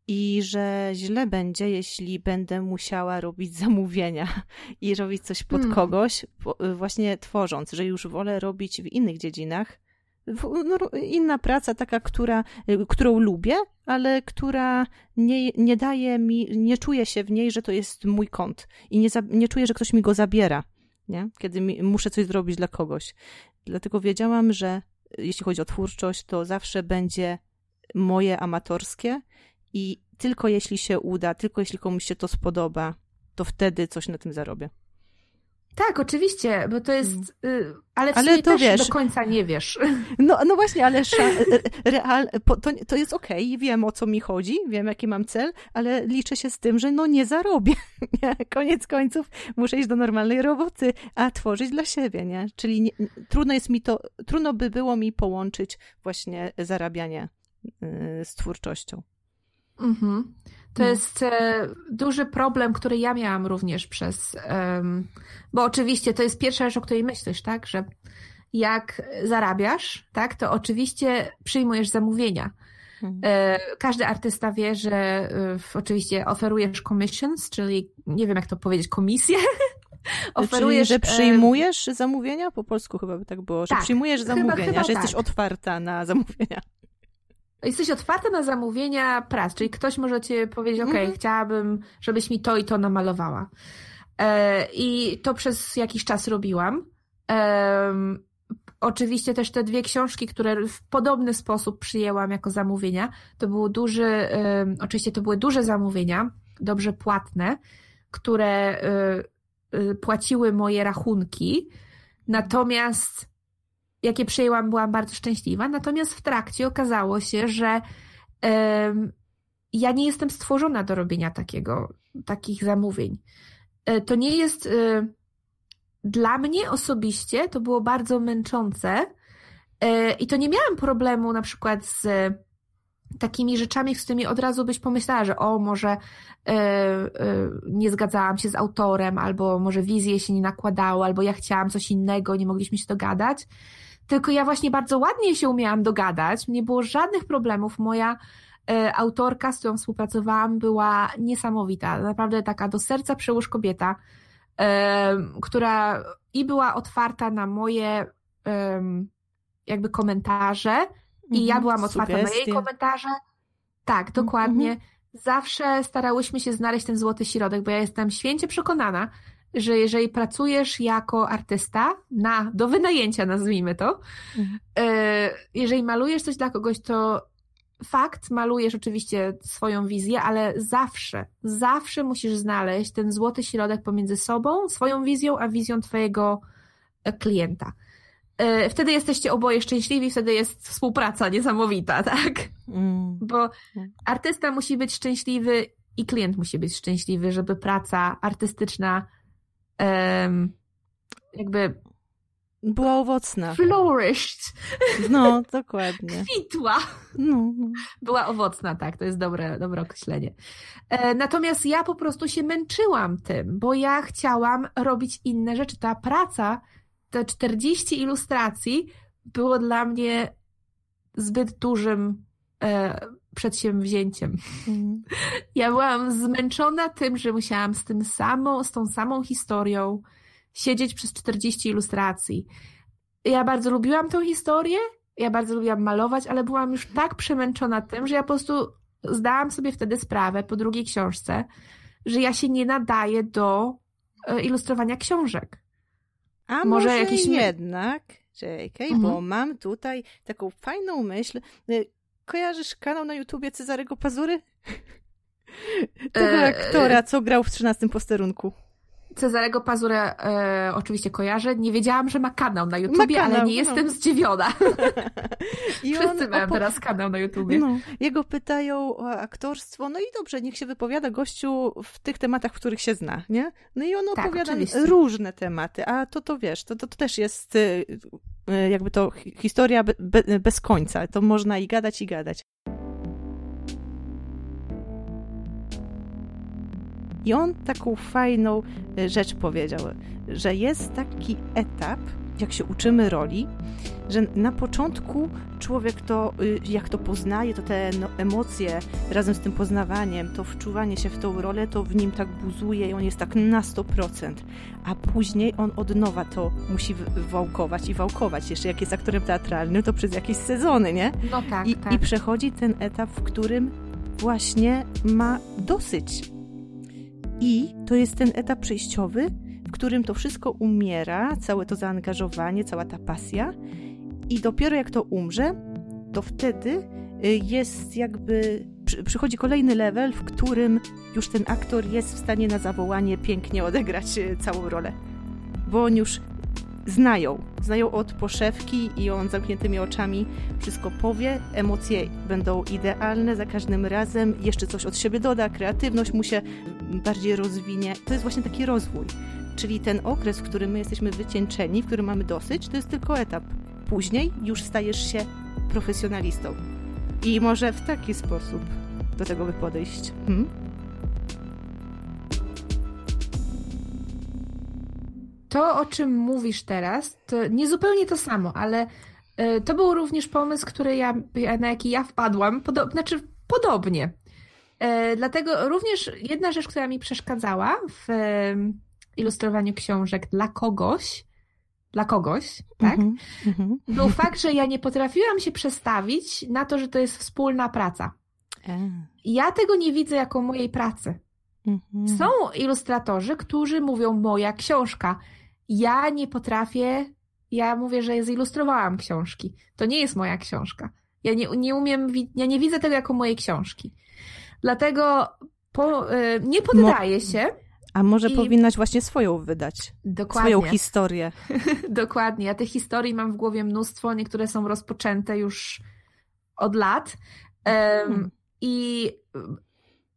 Speaker 1: i że źle będzie, jeśli będę musiała robić zamówienia i robić coś pod hmm. kogoś, y, właśnie tworząc, że już wolę robić w innych dziedzinach, inna praca, taka, która, y, którą lubię, ale która nie, nie daje mi, nie czuję się w niej, że to jest mój kąt i nie, za, nie czuję, że ktoś mi go zabiera, nie? kiedy mi, muszę coś zrobić dla kogoś. Dlatego wiedziałam, że jeśli chodzi o twórczość, to zawsze będzie moje amatorskie i tylko jeśli się uda, tylko jeśli komuś się to spodoba, to wtedy coś na tym zarobię.
Speaker 2: Tak, oczywiście, bo to jest. Mm. ale w ale to też wiesz, do końca nie wiesz.
Speaker 1: No, no właśnie, ale real, to, to jest okej, okay, wiem o co mi chodzi, wiem jaki mam cel, ale liczę się z tym, że no nie zarobię. Nie? Koniec końców muszę iść do normalnej roboty, a tworzyć dla siebie, nie? Czyli nie, trudno jest mi to, trudno by było mi połączyć właśnie zarabianie y, z twórczością.
Speaker 2: Mhm. To no. jest e, duży problem, który ja miałam również przez. bo oczywiście to jest pierwsza rzecz, o której myślisz, tak? Że jak zarabiasz, tak, to oczywiście przyjmujesz zamówienia. Mhm. E, każdy artysta wie, że e, oczywiście oferujesz commissions, czyli nie wiem jak to powiedzieć, komisję.
Speaker 1: oferujesz, czyli, że przyjmujesz zamówienia? Po polsku chyba by tak było, że tak, przyjmujesz zamówienia, chyba, chyba że jesteś tak. otwarta na zamówienia
Speaker 2: jesteś otwarta na zamówienia prac, czyli ktoś może ci powiedzieć, ok, mhm. chciałabym, żebyś mi to i to namalowała. E, I to przez jakiś czas robiłam. Oczywiście też te dwie książki, które w podobny sposób przyjęłam jako zamówienia, to było duży, oczywiście to były duże zamówienia, dobrze płatne, które e, e, płaciły moje rachunki, natomiast jakie przyjęłam, byłam bardzo szczęśliwa. Natomiast w trakcie okazało się, że ja nie jestem stworzona do robienia takiego, takich zamówień. E, to nie jest. E, dla mnie osobiście to było bardzo męczące. E, I to nie miałam problemu na przykład z takimi rzeczami, z którymi od razu byś pomyślała, że o, może nie zgadzałam się z autorem, albo może wizje się nie nakładały, albo ja chciałam coś innego, nie mogliśmy się dogadać. Tylko ja właśnie bardzo ładnie się umiałam dogadać, nie było żadnych problemów. Moja y, autorka, z którą współpracowałam, była niesamowita. Naprawdę taka do serca przełóż kobieta, która i była otwarta na moje jakby komentarze, i ja mhm. byłam otwarta na jej komentarze. Tak, dokładnie. Mhm. Zawsze starałyśmy się znaleźć ten złoty środek, bo ja jestem święcie przekonana, że jeżeli pracujesz jako artysta na, do wynajęcia, nazwijmy to, mhm. E, jeżeli malujesz coś dla kogoś, to fakt, malujesz oczywiście swoją wizję, ale zawsze, zawsze musisz znaleźć ten złoty środek pomiędzy sobą, swoją wizją, a wizją twojego e, klienta. E, wtedy jesteście oboje szczęśliwi, wtedy jest współpraca niesamowita, tak? Mm. Bo artysta musi być szczęśliwy i klient musi być szczęśliwy, żeby praca artystyczna um, jakby
Speaker 1: była owocna.
Speaker 2: Flourished.
Speaker 1: No, dokładnie.
Speaker 2: Kwitła. No, no. Była owocna, tak, to jest dobre, dobre określenie. E, natomiast ja po prostu się męczyłam tym, bo ja chciałam robić inne rzeczy. Ta praca te 40 ilustracji było dla mnie zbyt dużym e, przedsięwzięciem. Mm. Ja byłam zmęczona tym, że musiałam z tym samą, z tą samą historią siedzieć przez 40 ilustracji. Ja bardzo lubiłam tę historię, ja bardzo lubiłam malować, ale byłam już tak przemęczona tym, że ja po prostu zdałam sobie wtedy sprawę po drugiej książce, że ja się nie nadaję do e, ilustrowania książek.
Speaker 1: A może, może jakiś jednak, czekaj, mhm. bo mam tutaj taką fajną myśl. Kojarzysz kanał na YouTubie Cezarego Pazury? Tego e, aktora, co grał w 13 posterunku.
Speaker 2: Cezarego Pazurę e, oczywiście kojarzę. Nie wiedziałam, że ma kanał na YouTubie, kanał, ale nie no. jestem zdziwiona. I Wszyscy mają teraz kanał na YouTubie. No,
Speaker 1: jego pytają o aktorstwo, no i dobrze, niech się wypowiada gościu w tych tematach, w których się zna, nie? No i on tak, opowiada oczywiście. różne tematy, a to to wiesz, to, to, to też jest y, jakby to historia be, bez końca. To można i gadać, i gadać. I on taką fajną e, rzecz powiedział, że jest taki etap, jak się uczymy roli, że na początku człowiek to, y, jak to poznaje, to te no, emocje razem z tym poznawaniem, to wczuwanie się w tą rolę, to w nim tak buzuje i on jest tak na 100%, a później on od nowa to musi wałkować i wałkować. Jeszcze jak jest aktorem teatralnym, to przez jakieś sezony, nie?
Speaker 2: No tak,
Speaker 1: I,
Speaker 2: tak.
Speaker 1: I przechodzi ten etap, w którym właśnie ma dosyć i to jest ten etap przejściowy, w którym to wszystko umiera, całe to zaangażowanie, cała ta pasja. I dopiero jak to umrze, to wtedy y, jest jakby. Przychodzi kolejny level, w którym już ten aktor jest w stanie na zawołanie pięknie odegrać y, całą rolę. Bo on już znają. Znają od poszewki i on zamkniętymi oczami wszystko powie. Emocje będą idealne za każdym razem. Jeszcze coś od siebie doda, kreatywność mu się bardziej rozwinie. To jest właśnie taki rozwój. Czyli ten okres, w którym my jesteśmy wycieńczeni, w którym mamy dosyć, to jest tylko etap. Później już stajesz się profesjonalistą. I może w taki sposób do tego by podejść. Hmm?
Speaker 2: to, o czym mówisz teraz, to nie zupełnie to samo, ale e, to był również pomysł, który ja, na jaki ja wpadłam, podo znaczy podobnie. E, dlatego również jedna rzecz, która mi przeszkadzała w ilustrowaniu książek dla kogoś, dla kogoś, tak? Mm -hmm. Był fakt, że ja nie potrafiłam się przestawić na to, że to jest wspólna praca. Ja tego nie widzę jako mojej pracy. -hmm. Są ilustratorzy, którzy mówią moja książka. Ja nie potrafię, ja mówię, że zilustrowałam książki. To nie jest moja książka. Ja nie, nie umiem, ja nie widzę tego jako mojej książki. Dlatego po, y, nie poddaję się.
Speaker 1: A może i... powinnaś właśnie swoją wydać? Dokładnie. Swoją historię.
Speaker 2: Dokładnie. Ja tych historii mam w głowie mnóstwo. Niektóre są rozpoczęte już od lat. Um, hmm. I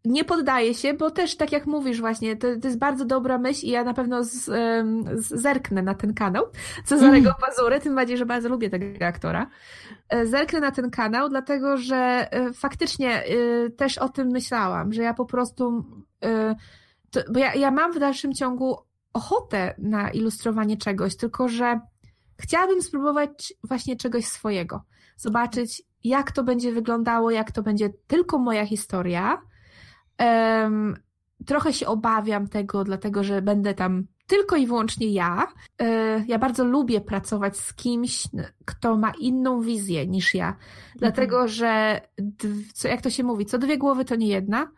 Speaker 2: nie poddaję się, bo też tak jak mówisz właśnie, to, to jest bardzo dobra myśl i ja na pewno z, z, zerknę na ten kanał Cezarego mm. Pazury, tym bardziej, że bardzo lubię tego aktora. E, zerknę na ten kanał, dlatego że e, faktycznie e, też o tym myślałam, że ja po prostu, to, bo ja, ja mam w dalszym ciągu ochotę na ilustrowanie czegoś, tylko że chciałabym spróbować właśnie czegoś swojego. Zobaczyć, jak to będzie wyglądało, jak to będzie tylko moja historia. Um, trochę się obawiam tego, dlatego że będę tam tylko i wyłącznie ja. E, ja bardzo lubię pracować z kimś, kto ma inną wizję niż ja, mhm. dlatego że, co, jak to się mówi, co dwie głowy to nie jedna.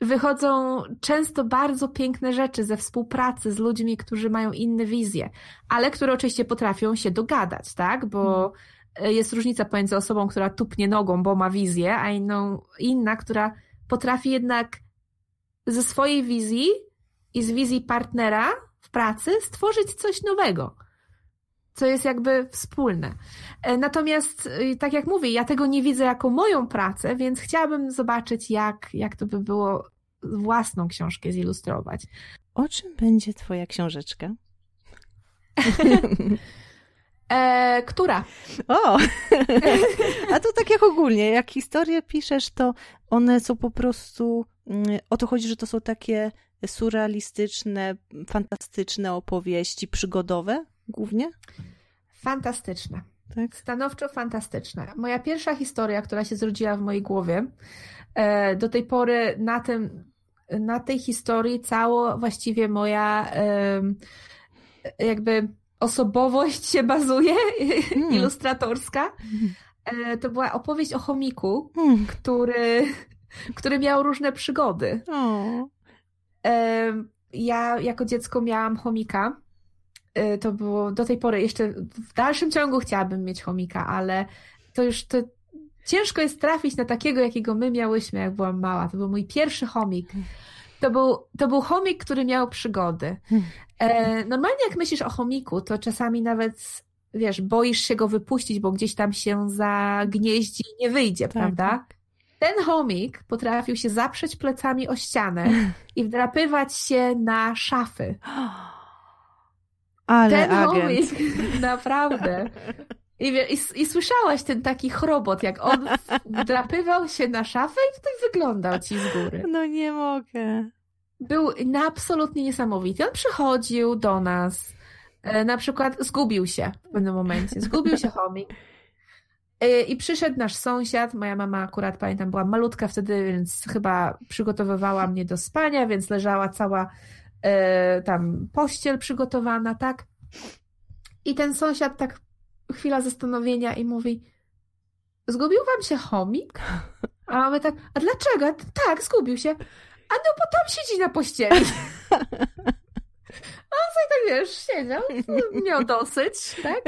Speaker 2: Wychodzą często bardzo piękne rzeczy ze współpracy z ludźmi, którzy mają inne wizje, ale które oczywiście potrafią się dogadać, tak? Bo mhm. jest różnica pomiędzy osobą, która tupnie nogą, bo ma wizję, a inną, inna, która potrafi jednak ze swojej wizji i z wizji partnera w pracy stworzyć coś nowego, co jest jakby wspólne. E, natomiast, y, tak jak mówię, ja tego nie widzę jako moją pracę, więc chciałabym zobaczyć, jak, jak to by było własną książkę zilustrować.
Speaker 1: O czym będzie Twoja książeczka?
Speaker 2: E, która?
Speaker 1: O! A to tak jak ogólnie, jak historię piszesz, to one są po prostu. Mm, o to chodzi, że to są takie surrealistyczne, fantastyczne opowieści przygodowe głównie?
Speaker 2: Fantastyczne. Tak? Stanowczo fantastyczne. Moja pierwsza historia, która się zrodziła w mojej głowie, e, do tej pory na tym, na tej historii cało właściwie moja jakby osobowość się bazuje, mm. ilustratorska. Mm. To była opowieść o chomiku, mm. który, który miał różne przygody. Oh. Ja jako dziecko miałam chomika. E, to było do tej pory, jeszcze w dalszym ciągu chciałabym mieć chomika, ale to już to ciężko jest trafić na takiego, jakiego my miałyśmy, jak byłam mała. To był mój pierwszy chomik. To był, to był chomik, który miał przygody. E, normalnie jak myślisz o chomiku, to czasami nawet, wiesz, boisz się go wypuścić, bo gdzieś tam się zagnieździ i nie wyjdzie, tak. prawda? Ten chomik potrafił się zaprzeć plecami o ścianę i wdrapywać się na szafy.
Speaker 1: Ale ten agent. chomik,
Speaker 2: naprawdę. I, i, I słyszałaś ten taki chrobot, jak on wdrapywał się na szafę i tutaj wyglądał ci z góry.
Speaker 1: No nie mogę.
Speaker 2: Był absolutnie niesamowity. On przychodził do nas, e, na przykład zgubił się w pewnym momencie. Zgubił się chomik. E, I przyszedł nasz sąsiad, moja mama akurat, pamiętam, była malutka wtedy, więc chyba przygotowywała mnie do spania, więc leżała cała tam pościel przygotowana, tak? I ten sąsiad tak chwila zastanowienia i mówi zgubił wam się chomik? A my tak, a dlaczego? Tak, zgubił się. A no bo tam siedzi na pościeli. A on sobie tak, wiesz, siedział, miał dosyć, tak?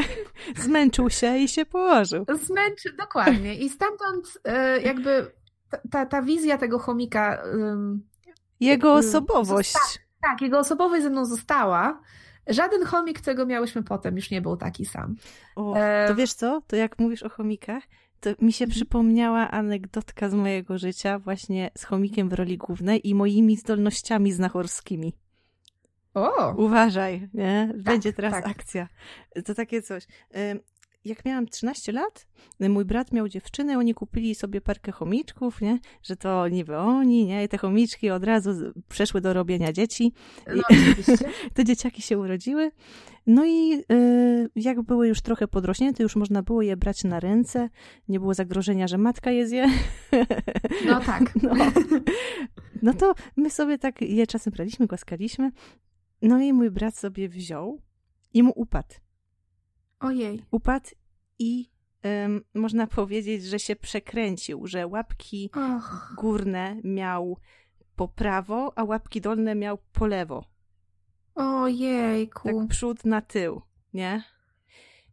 Speaker 1: Zmęczył się i się położył.
Speaker 2: Zmęczył, dokładnie. I stamtąd e, jakby ta, ta wizja tego chomika...
Speaker 1: Jego osobowość.
Speaker 2: Zosta- tak, jego osobowość ze mną została. Żaden chomik, którego miałyśmy potem, już nie był taki sam.
Speaker 1: O, to wiesz co? To jak mówisz o chomikach, to mi się mhm. przypomniała anegdotka z mojego życia właśnie z chomikiem w roli głównej i moimi zdolnościami znachorskimi.
Speaker 2: O!
Speaker 1: Uważaj, nie? Będzie tak, teraz tak. akcja. To takie coś jak miałam 13 lat, mój brat miał dziewczynę, oni kupili sobie parkę chomiczków, nie? Że to niby oni, nie? I te chomiczki od razu przeszły do robienia dzieci.
Speaker 2: No,
Speaker 1: te dzieciaki się urodziły. No i y, jak były już trochę podrośnięte, już można było je brać na ręce. Nie było zagrożenia, że matka je zje.
Speaker 2: No tak.
Speaker 1: No, no to my sobie tak je czasem braliśmy, głaskaliśmy. No i mój brat sobie wziął i mu upadł.
Speaker 2: Ojej.
Speaker 1: Upadł i można powiedzieć, że się przekręcił, że łapki Och. górne miał po prawo, a łapki dolne miał po lewo.
Speaker 2: Ojejku.
Speaker 1: Tak przód na tył, nie?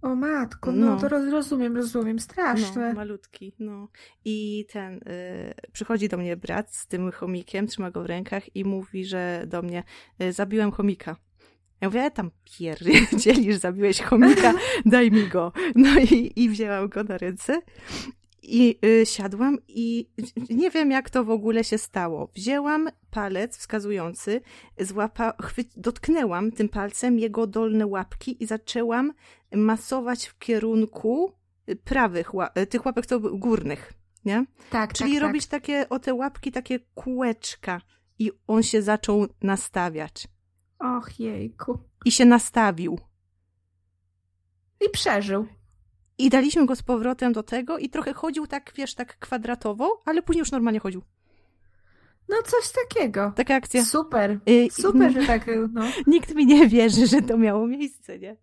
Speaker 2: O matko, no, no. to rozumiem, rozumiem, straszne.
Speaker 1: No, malutki, no. I ten, y, przychodzi do mnie brat z tym chomikiem, trzyma go w rękach i mówi, że do mnie, y, zabiłem chomika. Ja mówię, tam pierdzielisz, zabiłeś chomika, daj mi go. No i, i wzięłam go na ręce I y, siadłam i nie wiem, jak to w ogóle się stało. Wzięłam palec wskazujący, złapa, chwy- dotknęłam tym palcem jego dolne łapki i zaczęłam masować w kierunku prawych, y, tych łapek były górnych, nie?
Speaker 2: Tak,
Speaker 1: Czyli
Speaker 2: tak,
Speaker 1: robić takie, o te łapki, takie kółeczka. I on się zaczął nastawiać.
Speaker 2: Och jejku.
Speaker 1: I się nastawił.
Speaker 2: I przeżył.
Speaker 1: I daliśmy go z powrotem do tego i trochę chodził tak, wiesz, tak kwadratowo, ale później już normalnie chodził.
Speaker 2: No coś takiego.
Speaker 1: Taka akcja.
Speaker 2: Super.
Speaker 1: Y,
Speaker 2: Super, że tak, no.
Speaker 1: Nikt mi nie wierzy, że to miało miejsce, nie?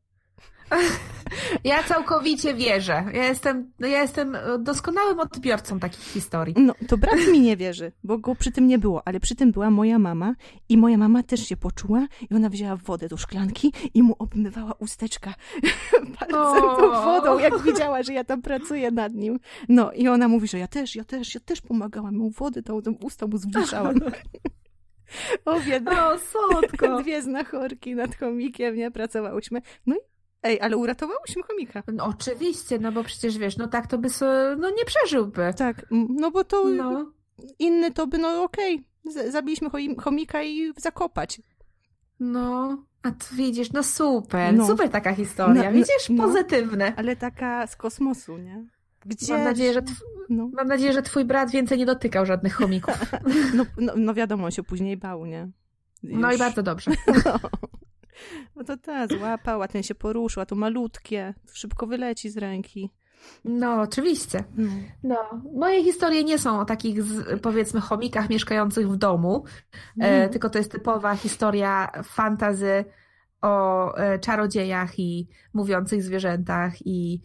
Speaker 2: Ja całkowicie wierzę. Ja jestem, ja jestem doskonałym odbiorcą takich historii.
Speaker 1: No, to brat mi nie wierzy, bo go przy tym nie było, ale przy tym była moja mama i moja mama też się poczuła i ona wzięła wodę do szklanki i mu obmywała usteczka palcem tą wodą, jak widziała, że ja tam pracuję nad nim. No i ona mówi, że ja też, ja też, ja też pomagałam mu wodę, tą, tą usta mu zwieszałam. o, biedne,
Speaker 2: O, słodko.
Speaker 1: dwie znachorki nad chomikiem, nie? Pracowałyśmy. No i ej, ale uratowałyśmy chomika.
Speaker 2: No oczywiście, no bo przecież wiesz, no tak to by so, no nie przeżyłby.
Speaker 1: Tak, no bo to
Speaker 2: No,
Speaker 1: inny to by, no okej, z- zabiliśmy chomika i zakopać.
Speaker 2: no. A tu widzisz, no super,
Speaker 1: No.
Speaker 2: super taka historia.
Speaker 1: No, no,
Speaker 2: Widzisz,
Speaker 1: no.
Speaker 2: pozytywne.
Speaker 1: Ale taka z kosmosu, nie? Gdzie...
Speaker 2: Mam nadzieję, że tw-
Speaker 1: No,
Speaker 2: mam nadzieję, że twój brat więcej nie dotykał żadnych chomików.
Speaker 1: no, no, no wiadomo, on się później bał, nie?
Speaker 2: No i
Speaker 1: Już.
Speaker 2: bardzo dobrze.
Speaker 1: No. Bo to ta złapał, a ten się poruszył, a to malutkie, szybko wyleci z ręki.
Speaker 2: No, oczywiście.
Speaker 1: No.
Speaker 2: No, moje historie nie są o takich, powiedzmy, chomikach mieszkających w domu, e,
Speaker 1: Mhm.
Speaker 2: tylko to jest typowa historia fantazy o e, czarodziejach i mówiących zwierzętach i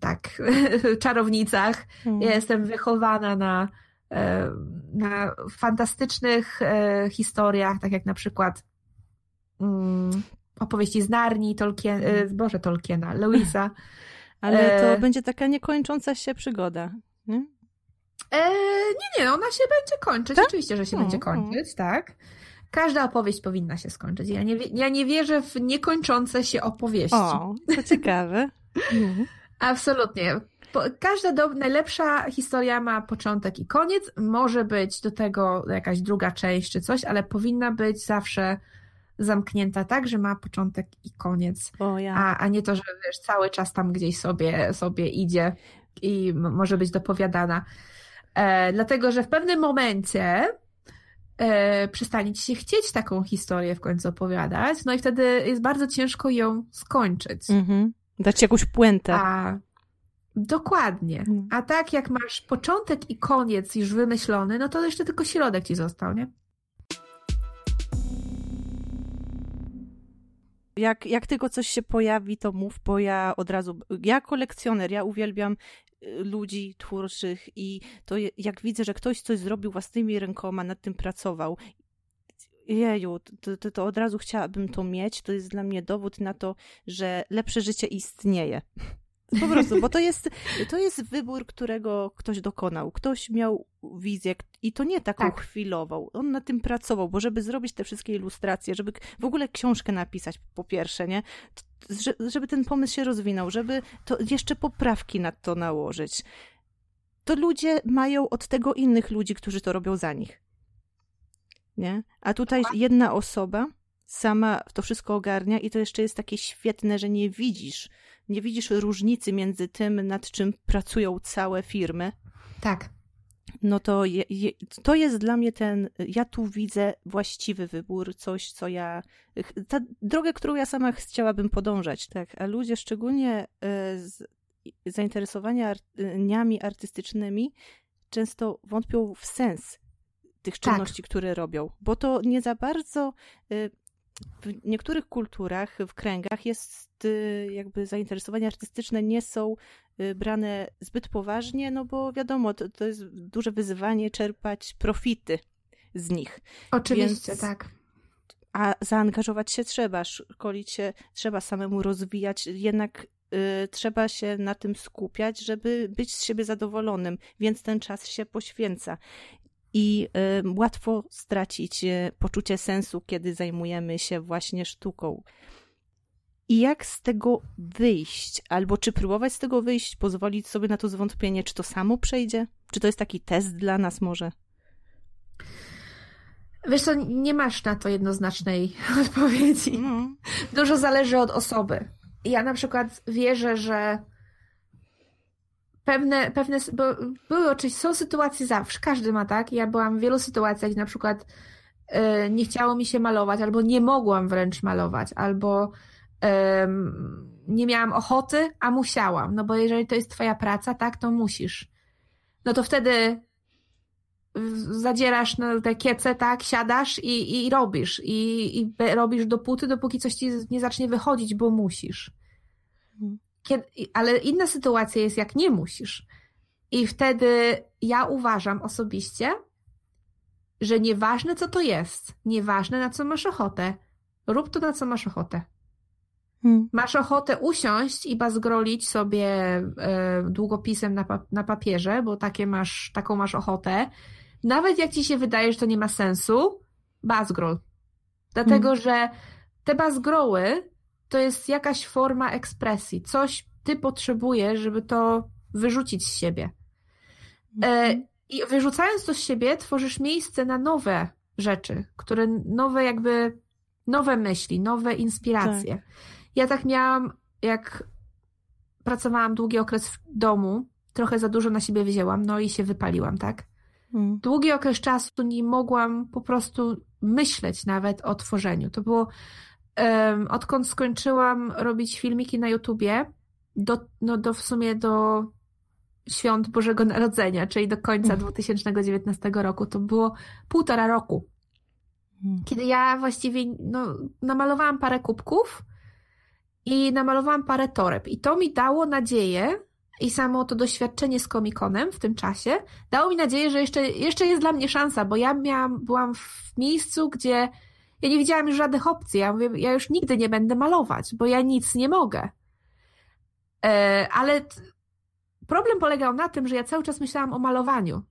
Speaker 2: tak, czarownicach.
Speaker 1: Mm.
Speaker 2: Ja jestem wychowana na, e, na fantastycznych historiach, tak jak na przykład mm, opowieści z Narni, Tolkien, e, Boże Tolkiena, Lewisa.
Speaker 1: Ale to
Speaker 2: E.
Speaker 1: będzie taka niekończąca się przygoda. Nie?
Speaker 2: E, nie, nie, ona się będzie kończyć.
Speaker 1: Tak?
Speaker 2: Oczywiście, że się
Speaker 1: O,
Speaker 2: będzie
Speaker 1: o.
Speaker 2: kończyć, tak. Każda opowieść powinna się skończyć. Ja nie, ja nie wierzę w niekończące się opowieści.
Speaker 1: O, to ciekawe. Mhm.
Speaker 2: Absolutnie. Każda do, najlepsza historia ma początek i koniec. Może być do tego jakaś druga część czy coś, ale powinna być zawsze zamknięta tak, że ma początek i koniec.
Speaker 1: Ja.
Speaker 2: A, a nie to, że wiesz, cały czas tam gdzieś sobie, sobie idzie i może być dopowiadana. E, dlatego, że w pewnym momencie e, przestanie ci się chcieć taką historię w końcu opowiadać, no i wtedy jest bardzo ciężko ją skończyć.
Speaker 1: Mhm. Dać jakąś puentę.
Speaker 2: A dokładnie.
Speaker 1: No.
Speaker 2: A tak jak masz początek i koniec już wymyślony, no to jeszcze tylko środek ci został, nie?
Speaker 1: Jak, jak tylko coś się pojawi, to mów, bo ja od razu. Ja kolekcjoner, ja uwielbiam y, ludzi twórczych i to jak widzę, że ktoś coś zrobił własnymi rękoma, nad tym pracował. Jeju, to, to, to od razu chciałabym to mieć. To jest dla mnie dowód na to, że lepsze życie istnieje. Po prostu, bo to jest, to jest wybór, którego ktoś dokonał. Ktoś miał wizję i to nie taką
Speaker 2: Tak.
Speaker 1: chwilową. On na tym pracował, bo żeby zrobić te wszystkie ilustracje, żeby w ogóle książkę napisać po pierwsze, nie? Żeby ten pomysł się rozwinął, żeby to jeszcze poprawki na to nałożyć. To ludzie mają od tego innych ludzi, którzy to robią za nich. Nie? A tutaj jedna osoba sama to wszystko ogarnia i to jeszcze jest takie świetne, że nie widzisz, nie widzisz różnicy między tym, nad czym pracują całe firmy.
Speaker 2: Tak.
Speaker 1: No to je, je, to jest dla mnie ten, ja tu widzę właściwy wybór, coś, co ja, ta drogę, którą ja sama chciałabym podążać, tak, a ludzie szczególnie e, z zainteresowaniami artystycznymi często wątpią w sens tych
Speaker 2: Tak.
Speaker 1: czynności, które robią, bo to nie za bardzo y, w niektórych kulturach, w kręgach jest y, jakby zainteresowania artystyczne nie są y, brane zbyt poważnie, no bo wiadomo, to, to jest duże wyzwanie czerpać profity z nich.
Speaker 2: Oczywiście,
Speaker 1: Więc-
Speaker 2: tak.
Speaker 1: A zaangażować się trzeba, szkolić się trzeba samemu rozwijać, jednak y, trzeba się na tym skupiać, żeby być z siebie zadowolonym, więc ten czas się poświęca. I łatwo stracić y, poczucie sensu, kiedy zajmujemy się właśnie sztuką. i jak z tego wyjść? Albo czy próbować z tego wyjść, pozwolić sobie na to zwątpienie, czy to samo przejdzie? Czy to jest taki test dla nas może?
Speaker 2: Wiesz co, nie masz na to jednoznacznej odpowiedzi. No. Dużo zależy od osoby. Ja na przykład wierzę, że pewne, pewne bo były oczywiście, są sytuacje zawsze, każdy ma tak. Ja byłam w wielu sytuacjach, na przykład yy, nie chciało mi się malować, albo nie mogłam wręcz malować, albo nie miałam ochoty, a musiałam. No bo jeżeli to jest twoja praca, tak, to musisz. No to wtedy zadzierasz na te kiece, tak, siadasz i, i robisz. I, I robisz dopóty, dopóki coś ci nie zacznie wychodzić, bo musisz. Mhm. Kiedy, ale inna sytuacja jest, jak nie musisz. I wtedy ja uważam osobiście, że nieważne co to jest, nieważne na co masz ochotę, rób to na co masz ochotę. Hmm. Masz ochotę usiąść i bazgrolić sobie e, długopisem na, pa na papierze, bo takie masz, taką masz ochotę. Nawet jak ci się wydaje, że to nie ma sensu, bazgrol. Dlatego, hmm. że te bazgroły to jest jakaś forma ekspresji, coś ty potrzebujesz, żeby to wyrzucić z siebie. E, mhm. I wyrzucając to z siebie, tworzysz miejsce na nowe rzeczy, które nowe jakby, nowe myśli, nowe inspiracje. Tak. Ja tak miałam, jak pracowałam długi okres w domu, trochę za dużo na siebie wzięłam, no i się wypaliłam, tak? Hmm. Długi okres czasu nie mogłam po prostu myśleć nawet o tworzeniu. To było um, odkąd skończyłam robić filmiki na YouTubie, do, no do w sumie do świąt Bożego Narodzenia, czyli do końca 2019 mhm. roku, to było półtora roku. Mhm. Kiedy ja właściwie no, namalowałam parę kubków i namalowałam parę toreb. I to mi dało nadzieję, i samo to doświadczenie z komikonem w tym czasie dało mi nadzieję, że jeszcze, jeszcze jest dla mnie szansa, bo ja miałam, byłam w miejscu, gdzie ja nie widziałam już żadnych opcji. Ja mówię, ja już nigdy nie będę malować, bo ja nic nie mogę. E, ale problem polegał na tym, że ja cały czas myślałam o malowaniu.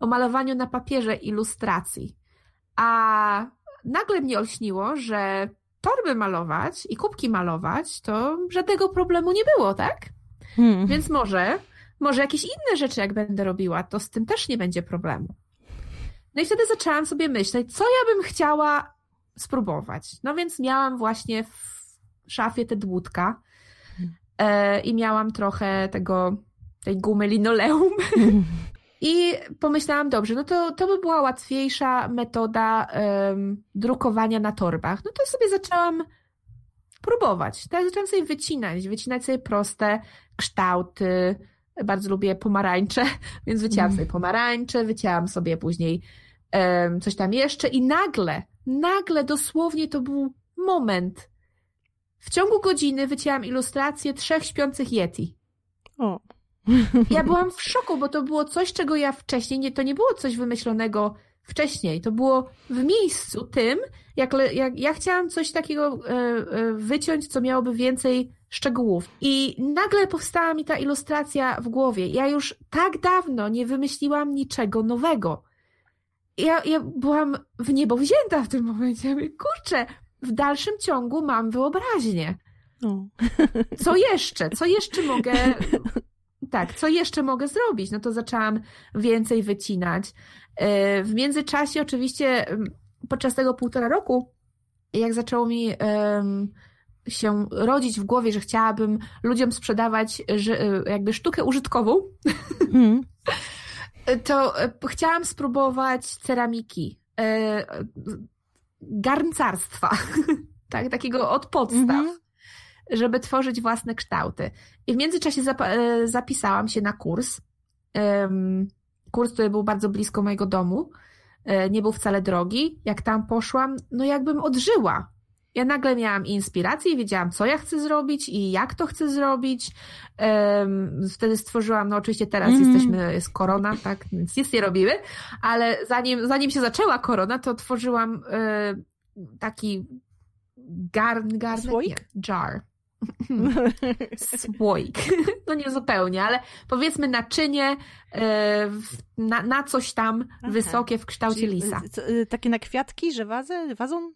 Speaker 2: O malowaniu na papierze ilustracji. A nagle mnie olśniło, że torby malować i kubki malować, to żadnego problemu nie było, tak? Hmm. Więc może, może jakieś inne rzeczy, jak będę robiła, to z tym też nie będzie problemu. No i wtedy zaczęłam sobie myśleć, co ja bym chciała spróbować. No więc miałam właśnie w szafie te dłutka e, i miałam trochę tego, tej gumy linoleum. I pomyślałam, dobrze, no to, to by była łatwiejsza metoda um, drukowania na torbach. No to sobie zaczęłam próbować. Tak, zaczęłam sobie wycinać, wycinać sobie proste kształty. Bardzo lubię pomarańcze, więc wycięłam mm. sobie pomarańcze, wycięłam sobie później um, coś tam jeszcze i nagle nagle, dosłownie to był moment. W ciągu godziny wycięłam ilustrację trzech śpiących Yeti. O. Ja byłam w szoku, bo to było coś, czego ja wcześniej, nie, to nie było coś wymyślonego wcześniej. To było w miejscu tym, jak, jak ja chciałam coś takiego e, e, wyciąć, co miałoby więcej szczegółów. I nagle powstała mi ta ilustracja w głowie. Ja już tak dawno nie wymyśliłam niczego nowego ja, ja byłam w niebo wzięta w tym momencie. Ja mówię, kurczę, w dalszym ciągu mam wyobraźnię. Co jeszcze? Co jeszcze mogę. Tak, co jeszcze mogę zrobić? No to zaczęłam więcej wycinać. E, w międzyczasie, oczywiście, podczas tego półtora roku, jak zaczęło mi się rodzić w głowie, że chciałabym ludziom sprzedawać jakby sztukę użytkową, mm. to e, chciałam spróbować ceramiki, e, garncarstwa, tak, takiego od podstaw, mm-hmm. żeby tworzyć własne kształty. I w międzyczasie e, zapisałam się na kurs. Kurs, który był bardzo blisko mojego domu. Nie był wcale drogi. Jak tam poszłam, no jakbym odżyła ja nagle miałam inspirację wiedziałam, co ja chcę zrobić i jak to chcę zrobić. Wtedy stworzyłam, no oczywiście teraz mm. jesteśmy, jest korona, tak, więc nic nie robimy, ale zanim, zanim się zaczęła korona, to tworzyłam e, taki garn, garn,
Speaker 1: Słoik?
Speaker 2: Nie, jar. Słoik. No nie zupełnie, ale powiedzmy naczynie e, na, na coś tam Aha. wysokie w kształcie Czyli, lisa.
Speaker 1: Co, takie na kwiatki, że wazę, wazon?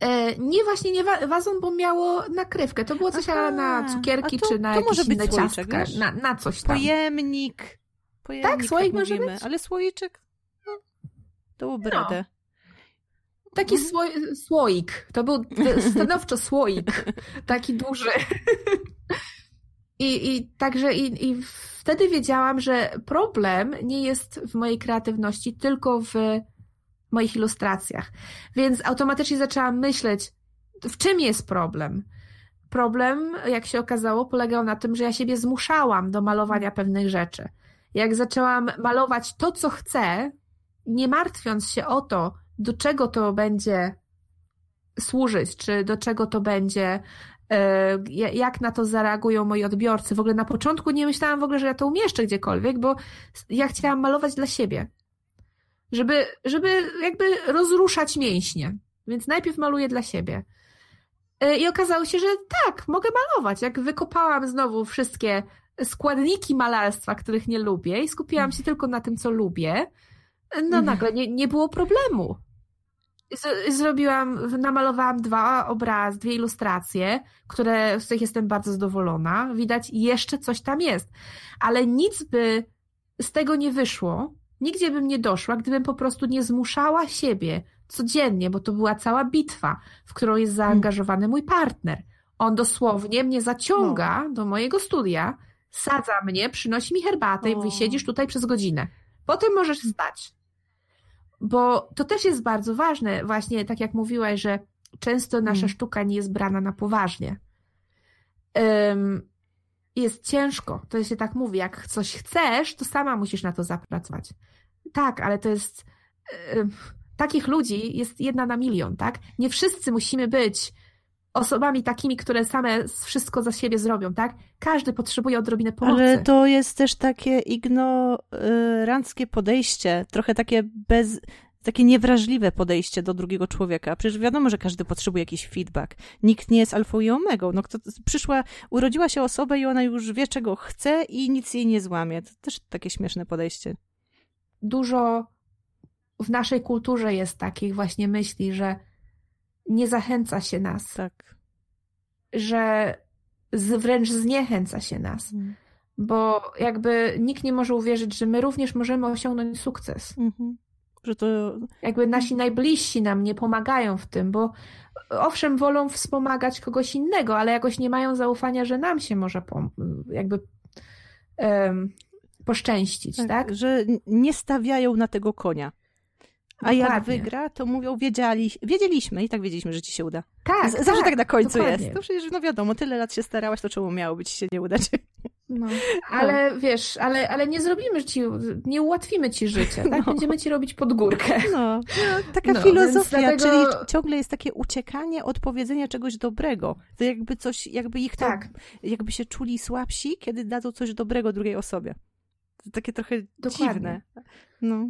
Speaker 2: E, nie właśnie nie wa wazon, bo miało nakrywkę. To było coś Aha, na cukierki
Speaker 1: to,
Speaker 2: czy na
Speaker 1: to
Speaker 2: jakieś inne ciastka. Na, na coś tam.
Speaker 1: Pojemnik. Pojemnik
Speaker 2: tak, słoik tak może
Speaker 1: mówimy.
Speaker 2: być.
Speaker 1: Ale słoiczek? No, byłoby no. radę.
Speaker 2: Taki mhm. sło słoik. To był stanowczo słoik. Taki duży. I, i także i, i wtedy wiedziałam, że problem nie jest w mojej kreatywności, tylko w moich ilustracjach. Więc automatycznie zaczęłam myśleć, w czym jest problem. Problem, jak się okazało, polegał na tym, że ja siebie zmuszałam do malowania pewnych rzeczy. Jak zaczęłam malować to, co chcę, nie martwiąc się o to, do czego to będzie służyć, czy do czego to będzie, e, jak na to zareagują moi odbiorcy. W ogóle na początku nie myślałam w ogóle, że ja to umieszczę gdziekolwiek, bo ja chciałam malować dla siebie. Żeby, żeby jakby rozruszać mięśnie. Więc najpierw maluję dla siebie. E, I okazało się, że tak, mogę malować. Jak wykopałam znowu wszystkie składniki malarstwa, których nie lubię i skupiłam się tylko na tym, co lubię, no mhm. nagle nie, nie było problemu. Zrobiłam, namalowałam dwa obrazy, dwie ilustracje, które, z których jestem bardzo zadowolona. Widać, jeszcze coś tam jest. Ale nic by z tego nie wyszło, nigdzie bym nie doszła, gdybym po prostu nie zmuszała siebie codziennie, bo to była cała bitwa, w którą jest zaangażowany mój partner. On dosłownie mnie zaciąga no. do mojego studia, sadza mnie, przynosi mi herbatę i wysiedzisz tutaj przez godzinę. Potem możesz stać. Bo to też jest bardzo ważne, właśnie tak jak mówiłaś, że często nasza hmm. sztuka nie jest brana na poważnie. Um, jest ciężko, to się tak mówi, jak coś chcesz, to sama musisz na to zapracować. Tak, ale to jest... Um, takich ludzi jest jedna na milion, tak? Nie wszyscy musimy być osobami takimi, które same wszystko za siebie zrobią, tak? Każdy potrzebuje odrobinę pomocy.
Speaker 1: Ale to jest też takie ignoranckie podejście, trochę takie bez, takie niewrażliwe podejście do drugiego człowieka. Przecież wiadomo, że każdy potrzebuje jakiś feedback. Nikt nie jest alfą i omegą. No, kto, przyszła, urodziła się osoba i ona już wie, czego chce i nic jej nie złamie. To też takie śmieszne podejście.
Speaker 2: Dużo w naszej kulturze jest takich właśnie myśli, że nie zachęca się nas.
Speaker 1: Tak.
Speaker 2: Że wręcz zniechęca się nas. Mhm. Bo jakby nikt nie może uwierzyć, że my również możemy osiągnąć sukces. Mhm.
Speaker 1: Że to...
Speaker 2: Jakby nasi najbliżsi nam nie pomagają w tym, bo owszem, wolą wspomagać kogoś innego, ale jakoś nie mają zaufania, że nam się może jakby um, poszczęścić, tak, tak?
Speaker 1: Że nie stawiają na tego konia. A Dokładnie. jak wygra, to mówią, wiedzieli, wiedzieliśmy i tak wiedzieliśmy, że ci się uda.
Speaker 2: Tak,
Speaker 1: Z, Zawsze tak na końcu dokładnie. jest. To przecież, no wiadomo, tyle lat się starałaś, to czemu miałoby ci się nie udać?
Speaker 2: No, ale no. wiesz, ale, ale nie zrobimy ci, nie ułatwimy ci życia, tak? No. Będziemy ci robić pod górkę.
Speaker 1: No, no taka no, filozofia, dlatego... czyli ciągle jest takie uciekanie od powiedzenia czegoś dobrego. To jakby coś, jakby ich tak. jakby się czuli słabsi, kiedy dadzą coś dobrego drugiej osobie. To takie trochę Dokładnie. dziwne. No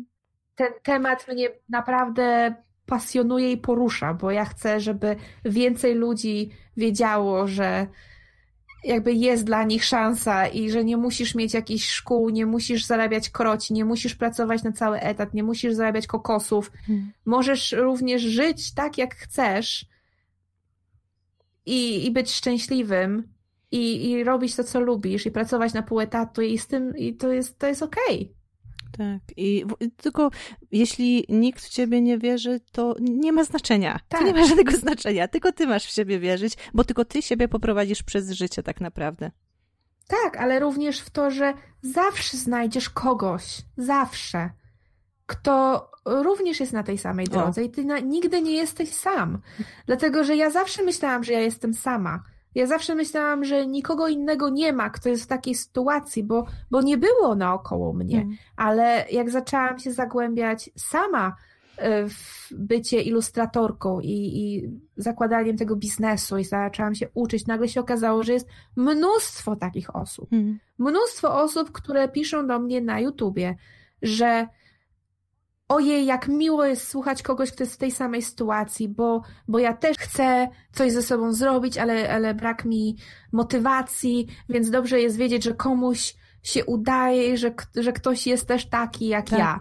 Speaker 2: ten temat mnie naprawdę pasjonuje i porusza, bo ja chcę, żeby więcej ludzi wiedziało, że jakby jest dla nich szansa i że nie musisz mieć jakichś szkół, nie musisz zarabiać kroci, nie musisz pracować na cały etat, nie musisz zarabiać kokosów. Hmm. Możesz również żyć tak, jak chcesz i, i być szczęśliwym i, i robić to, co lubisz i pracować na pół etatu i z tym i to jest, to jest okej. Okay.
Speaker 1: Tak. I tylko jeśli nikt w ciebie nie wierzy, to nie ma znaczenia. Tak. To nie ma żadnego znaczenia. Tylko ty masz w siebie wierzyć, bo tylko ty siebie poprowadzisz przez życie tak naprawdę.
Speaker 2: Tak, ale również w to, że zawsze znajdziesz kogoś, zawsze, kto również jest na tej samej drodze o. i ty na, nigdy nie jesteś sam. Dlatego, że ja zawsze myślałam, że ja jestem sama ja zawsze myślałam, że nikogo innego nie ma, kto jest w takiej sytuacji, bo, bo nie było naokoło mnie. Mm. Ale jak zaczęłam się zagłębiać sama e, w bycie ilustratorką i, i zakładaniem tego biznesu i zaczęłam się uczyć, nagle się okazało, że jest mnóstwo takich osób. Mm. Mnóstwo osób, które piszą do mnie na YouTubie, że ojej, jak miło jest słuchać kogoś, kto jest w tej samej sytuacji, bo, bo ja też chcę coś ze sobą zrobić, ale, ale brak mi motywacji, więc dobrze jest wiedzieć, że komuś się udaje, że, że ktoś jest też taki jak tak. ja.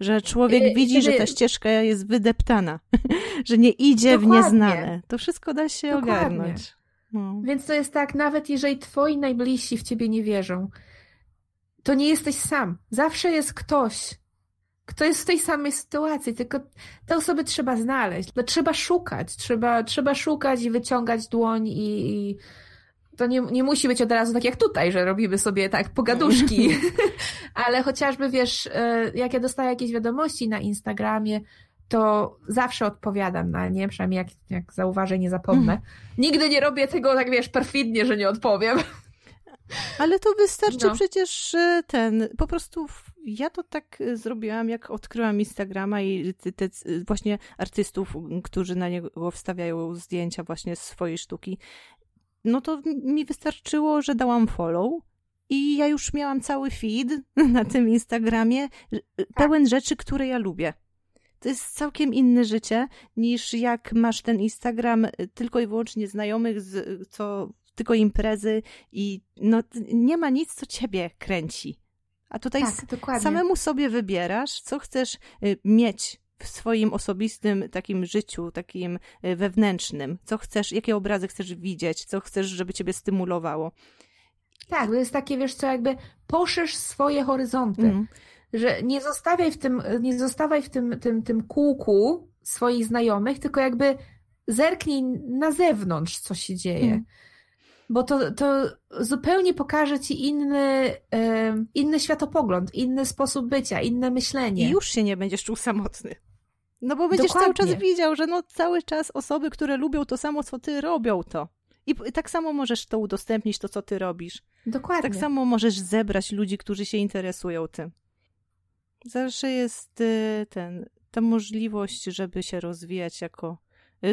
Speaker 1: że człowiek y, widzi, że ta ścieżka jest wydeptana, że nie idzie Dokładnie. w nieznane. To wszystko da się Dokładnie. ogarnąć.
Speaker 2: No. Więc to jest tak, nawet jeżeli twoi najbliżsi w ciebie nie wierzą, to nie jesteś sam. Zawsze jest ktoś, kto jest w tej samej sytuacji, tylko te osoby trzeba znaleźć. No, trzeba szukać, trzeba, trzeba szukać i wyciągać dłoń i, i to nie, nie musi być od razu tak jak tutaj, że robimy sobie tak pogaduszki, ale chociażby wiesz, e, jak ja dostaję jakieś wiadomości na Instagramie, to zawsze odpowiadam na nie, przynajmniej jak, jak zauważę, nie zapomnę. Mm. Nigdy nie robię tego tak, wiesz, perfidnie, że nie odpowiem.
Speaker 1: Ale to wystarczy no. przecież ten, po prostu ja to tak y, zrobiłam, jak odkryłam Instagrama i te, te, właśnie artystów, którzy na niego wstawiają zdjęcia właśnie swojej sztuki. No to mi wystarczyło, że dałam follow i ja już miałam cały feed na tym Instagramie tak. pełen rzeczy, które ja lubię. To jest całkiem inne życie niż jak masz ten Instagram tylko i wyłącznie znajomych, z, co tylko imprezy i no, nie ma nic, co ciebie kręci. A tutaj tak, samemu sobie wybierasz, co chcesz y, mieć w swoim osobistym takim życiu, takim y, wewnętrznym. Co chcesz, jakie obrazy chcesz widzieć, co chcesz, żeby ciebie stymulowało.
Speaker 2: Tak, to jest takie, wiesz co, jakby poszerz swoje horyzonty. Mm. Że nie zostawiaj w tym, nie zostawaj w tym, tym, tym kółku swoich znajomych, tylko jakby zerknij na zewnątrz, co się dzieje. Mm bo to, to zupełnie pokaże ci inny, inny światopogląd, inny sposób bycia, inne myślenie.
Speaker 1: I już się nie będziesz czuł samotny. No bo będziesz Dokładnie. cały czas widział, że no cały czas osoby, które lubią to samo, co ty, robią to. I tak samo możesz to udostępnić, to co ty robisz.
Speaker 2: Dokładnie.
Speaker 1: Tak samo możesz zebrać ludzi, którzy się interesują tym. Zawsze jest y, ten, ta możliwość, żeby się rozwijać jako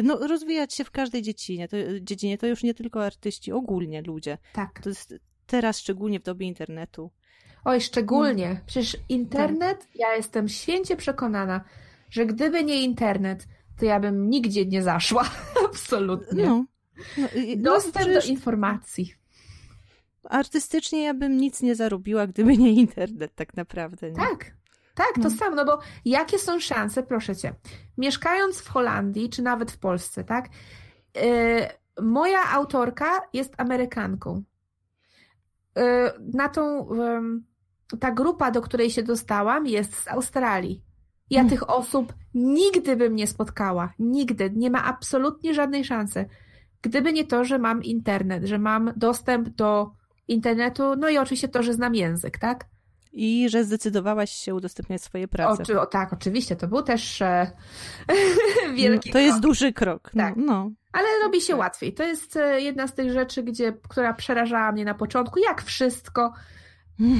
Speaker 1: no, rozwijać się w każdej dziedzinie. To, y, dziedzinie. to już nie tylko artyści, ogólnie ludzie.
Speaker 2: Tak.
Speaker 1: To jest teraz szczególnie w dobie internetu.
Speaker 2: Oj, szczególnie. No. Przecież internet, tak. ja jestem święcie przekonana, że gdyby nie internet, to ja bym nigdzie nie zaszła. Absolutnie. No. No, Dostęp no, do informacji.
Speaker 1: Artystycznie ja bym nic nie zarobiła, gdyby nie internet, tak naprawdę. Nie?
Speaker 2: Tak, tak, to no. samo, no bo jakie są szanse, proszę cię, mieszkając w Holandii, czy nawet w Polsce, tak? Yy, moja autorka jest Amerykanką. Yy, na tą, yy, ta grupa, do której się dostałam, jest z Australii. Ja hmm. tych osób nigdy bym nie spotkała. Nigdy. Nie ma absolutnie żadnej szansy. Gdyby nie to, że mam internet, że mam dostęp do internetu, no i oczywiście to, że znam język, tak?
Speaker 1: I że zdecydowałaś się udostępniać swoje prace.
Speaker 2: Oczy, o, tak, oczywiście, to był też e, wielki
Speaker 1: no, To jest duży krok. No,
Speaker 2: tak. No. Ale robi się łatwiej. To jest e, jedna z tych rzeczy, gdzie, która przerażała mnie na początku, jak wszystko.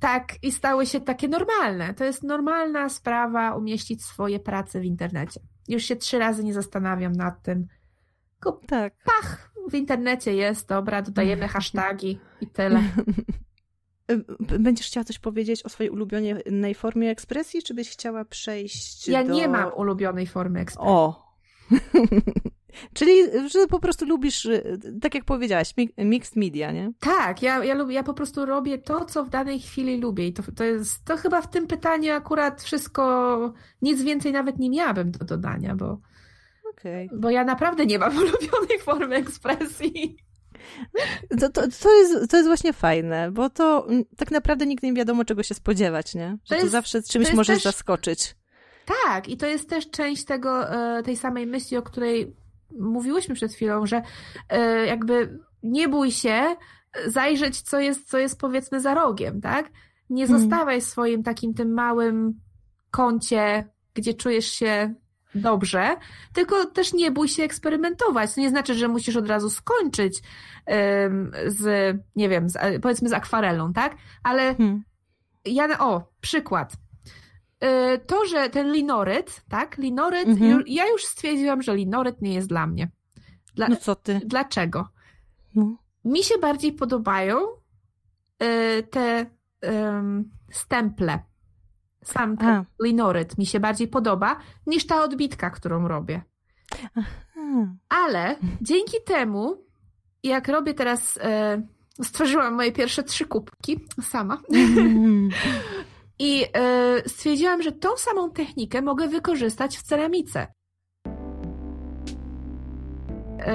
Speaker 2: Tak, i stały się takie normalne. To jest normalna sprawa umieścić swoje prace w internecie. Już się trzy razy nie zastanawiam nad tym. Tylko tak. Pach, w internecie jest, dobra, dodajemy hasztagi i tyle.
Speaker 1: Będziesz chciała coś powiedzieć o swojej ulubionej formie ekspresji, czy byś chciała przejść
Speaker 2: Ja
Speaker 1: do...
Speaker 2: nie mam ulubionej formy ekspresji.
Speaker 1: O! Czyli, że po prostu lubisz, y, tak jak powiedziałaś, mixed media, nie?
Speaker 2: Tak, ja, ja, lubię, ja po prostu robię to, co w danej chwili lubię. I to, to jest, to chyba w tym pytaniu akurat wszystko, nic więcej nawet nie miałabym do dodania, bo, okay. bo ja naprawdę nie mam ulubionej formy ekspresji.
Speaker 1: To, to, to, jest, to jest właśnie fajne, bo to mm, tak naprawdę nigdy nie wiadomo, czego się spodziewać, nie? Że to, jest, zawsze czymś możesz też... zaskoczyć.
Speaker 2: Tak, i to jest też część tego, e, tej samej myśli, o której mówiłyśmy przed chwilą, że e, jakby nie bój się zajrzeć, co jest, co jest powiedzmy za rogiem, tak? Nie hmm. zostawaj w swoim takim tym małym kącie, gdzie czujesz się dobrze, tylko też nie bój się eksperymentować. To nie znaczy, że musisz od razu skończyć um, z, nie wiem, z, powiedzmy z akwarelą, tak? Ale hmm. ja, o, przykład. Y, to, że ten linoryt, tak? Linoryt, mhm. ja już stwierdziłam, że linoryt nie jest dla mnie.
Speaker 1: Dla, no co ty?
Speaker 2: Dlaczego? No. Mi się bardziej podobają y, te stemple sam ten linoryt mi się bardziej podoba niż ta odbitka, którą robię. Aha. Ale dzięki temu, jak robię teraz, e, stworzyłam moje pierwsze trzy kubki sama. Mm. I y, stwierdziłam, że tą samą technikę mogę wykorzystać w ceramice.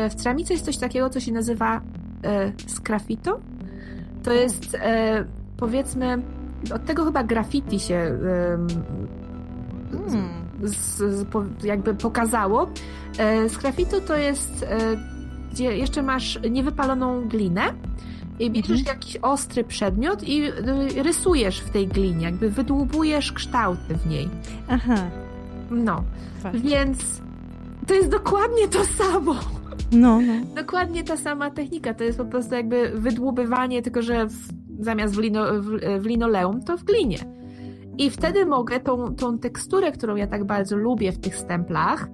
Speaker 2: Y, w ceramice jest coś takiego, co się nazywa y, sgrafito. To jest powiedzmy, od tego chyba graffiti się hmm. z, z, jakby pokazało. Sgrafito to jest, gdzie jeszcze masz niewypaloną glinę i bierzesz mhm. jakiś ostry przedmiot i y, rysujesz w tej glinie, jakby wydłubujesz kształty w niej.
Speaker 1: Aha.
Speaker 2: No, więc to jest dokładnie to samo.
Speaker 1: No, no.
Speaker 2: Dokładnie ta sama technika. To jest po prostu jakby wydłubywanie, tylko że w, zamiast w, lino, w, linoleum, to w glinie. I wtedy mogę tą, tą teksturę, którą ja tak bardzo lubię w tych stemplach,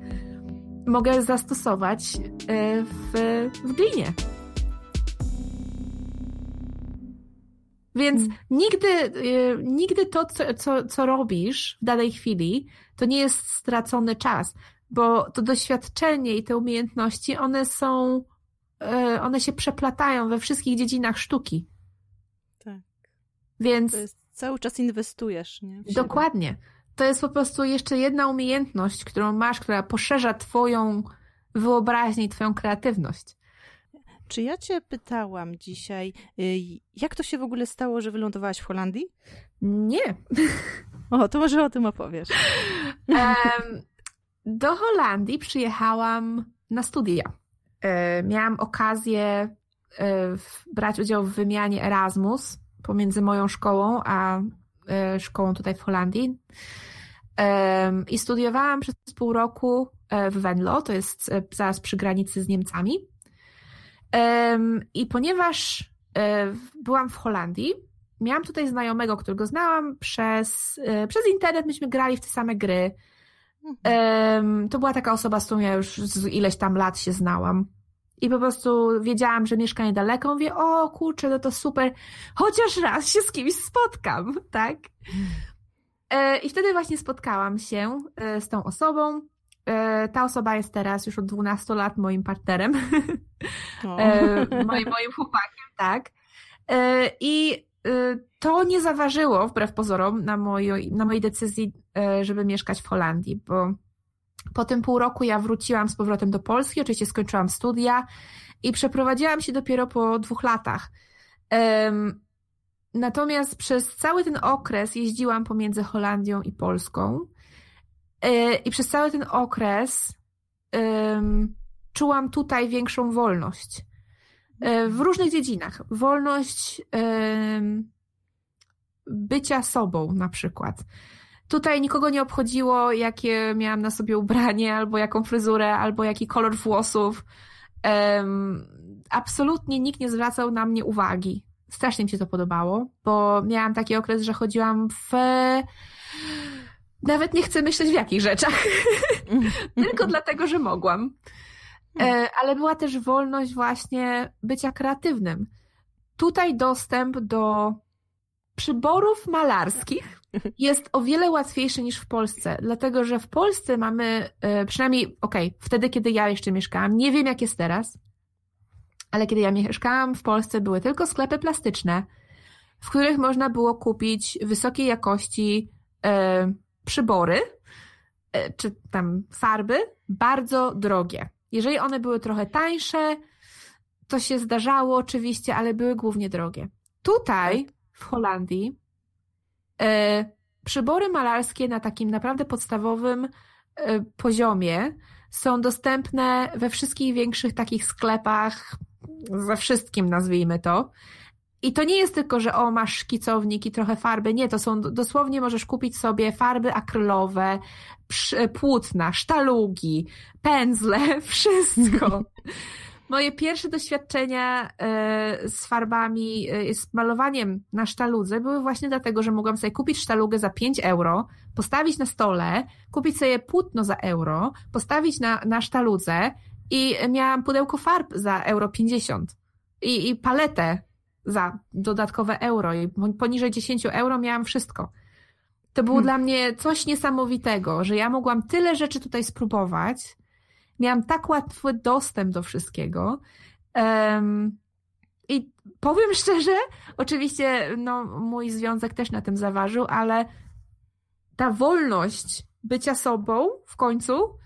Speaker 2: mogę zastosować y, w, w glinie. Więc mm. nigdy, y, nigdy to, co, co, co robisz w danej chwili, to nie jest stracony czas, bo to doświadczenie i te umiejętności, one są, y, one się przeplatają we wszystkich dziedzinach sztuki. Więc.
Speaker 1: cały czas inwestujesz, nie?
Speaker 2: Dokładnie. To jest po prostu jeszcze jedna umiejętność, którą masz, która poszerza Twoją wyobraźnię i Twoją kreatywność.
Speaker 1: Czy ja cię pytałam dzisiaj, y, jak to się w ogóle stało, że wylądowałaś w Holandii?
Speaker 2: Nie.
Speaker 1: O, to może o tym opowiesz.
Speaker 2: Um, do Holandii przyjechałam na studia. E, miałam okazję e, brać udział w wymianie Erasmus pomiędzy moją szkołą a e, szkołą tutaj w Holandii. I studiowałam przez pół roku w Venlo, to jest zaraz przy granicy z Niemcami. I ponieważ e, byłam w Holandii, miałam tutaj znajomego, którego znałam przez, e, przez internet, myśmy grali w te same gry. Mhm. To była taka osoba, z którą ja już z ileś tam lat się znałam. I po prostu wiedziałam, że mieszka niedaleko. Mówię, o kurczę, no to super, chociaż raz się z kimś spotkam, tak? E, I wtedy właśnie spotkałam się z tą osobą. E, ta osoba jest teraz już od 12 lat moim partnerem, e, moim, moim chłopakiem, tak. E, I to nie zaważyło, wbrew pozorom, na, mojej, na mojej decyzji, żeby mieszkać w Holandii, bo po tym pół roku ja wróciłam z powrotem do Polski, oczywiście skończyłam studia i przeprowadziłam się dopiero po dwóch latach. Natomiast przez cały ten okres jeździłam pomiędzy Holandią i Polską E, I przez cały ten okres czułam tutaj większą wolność. E, w różnych dziedzinach. Wolność bycia sobą na przykład. Tutaj nikogo nie obchodziło, jakie miałam na sobie ubranie, albo jaką fryzurę, albo jaki kolor włosów. Um, absolutnie nikt nie zwracał na mnie uwagi. Strasznie mi się to podobało, bo miałam taki okres, że chodziłam w nawet nie chcę myśleć w jakich rzeczach. Tylko dlatego, że mogłam. E, ale była też wolność właśnie bycia kreatywnym. Tutaj dostęp do przyborów malarskich jest o wiele łatwiejszy niż w Polsce, dlatego że w Polsce mamy, e, przynajmniej, okej, okay, wtedy, kiedy ja jeszcze mieszkałam, nie wiem jak jest teraz, ale kiedy ja mieszkałam w Polsce, były tylko sklepy plastyczne, w których można było kupić wysokiej jakości e, przybory, e, czy tam farby, bardzo drogie. Jeżeli one były trochę tańsze, to się zdarzało oczywiście, ale były głównie drogie. Tutaj w Holandii przybory malarskie na takim naprawdę podstawowym e, poziomie są dostępne we wszystkich większych takich sklepach, ze wszystkim nazwijmy to. I to nie jest tylko, że o, masz szkicownik i trochę farby. Nie, to są dosłownie możesz kupić sobie farby akrylowe, płótna, sztalugi, pędzle, wszystko. Moje pierwsze doświadczenia e, z farbami, e, z malowaniem na sztaludze były właśnie dlatego, że mogłam sobie kupić sztalugę za 5 euro, postawić na stole, kupić sobie płótno za euro, postawić na, na sztaludze i miałam pudełko farb za euro 50 i, i paletę za dodatkowe euro i poniżej 10 euro miałam wszystko. To było hmm. dla mnie coś niesamowitego, że ja mogłam tyle rzeczy tutaj spróbować. Miałam tak łatwy dostęp do wszystkiego. Um, i powiem szczerze, oczywiście no, mój związek też na tym zaważył, ale ta wolność bycia sobą w końcu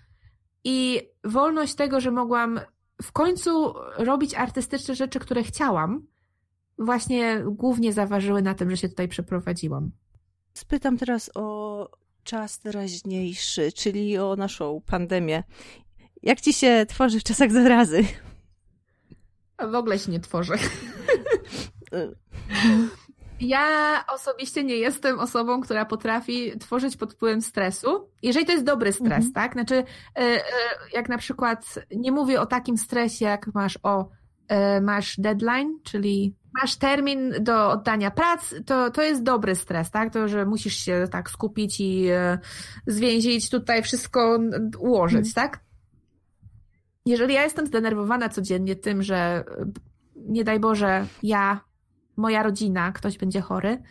Speaker 2: i wolność tego, że mogłam w końcu robić artystyczne rzeczy, które chciałam, właśnie głównie zaważyły na tym, że się tutaj przeprowadziłam.
Speaker 1: Spytam teraz o czas teraźniejszy, czyli o naszą pandemię. Jak ci się tworzy w czasach zarazy?
Speaker 2: A w ogóle się nie tworzy. Ja osobiście nie jestem osobą, która potrafi tworzyć pod wpływem stresu. Jeżeli to jest dobry stres, mhm. tak? Znaczy, e, e, jak na przykład, nie mówię o takim stresie, jak masz o, e, masz deadline, czyli masz termin do oddania prac, to, to jest dobry stres, tak? To, że musisz się tak skupić i zwięzić tutaj wszystko ułożyć, mhm. tak? Jeżeli ja jestem zdenerwowana codziennie tym, że nie daj Boże, ja moja rodzina, ktoś będzie chory,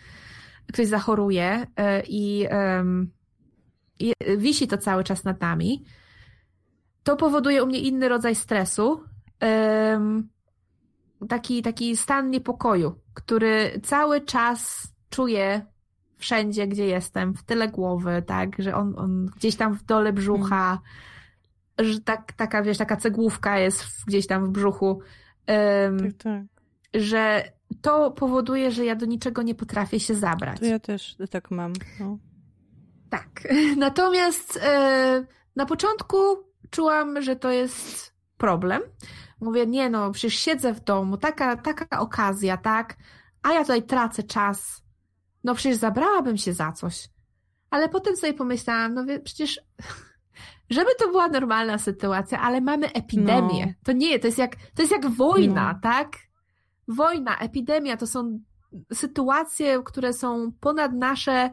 Speaker 2: ktoś zachoruje e, i, i wisi to cały czas nad nami, to powoduje u mnie inny rodzaj stresu, taki, taki stan niepokoju, który cały czas czuję wszędzie, gdzie jestem, w tyle głowy, tak, że on, on gdzieś tam w dole brzucha, hmm. Że tak, taka, wiesz, taka cegłówka jest gdzieś tam w brzuchu. Um, tak, tak. Że to powoduje, że ja do niczego nie potrafię się zabrać.
Speaker 1: To ja też tak mam. No.
Speaker 2: Tak. Natomiast e, na początku czułam, że to jest problem. Mówię, nie no, przecież siedzę w domu, taka, taka okazja, tak? A ja tutaj tracę czas. No przecież zabrałabym się za coś. Ale potem sobie pomyślałam, no wie, przecież żeby to była normalna sytuacja, ale mamy epidemię. No. To nie, to jest jak, to jest jak wojna, no. tak? wojna, epidemia to są sytuacje, które są ponad nasze.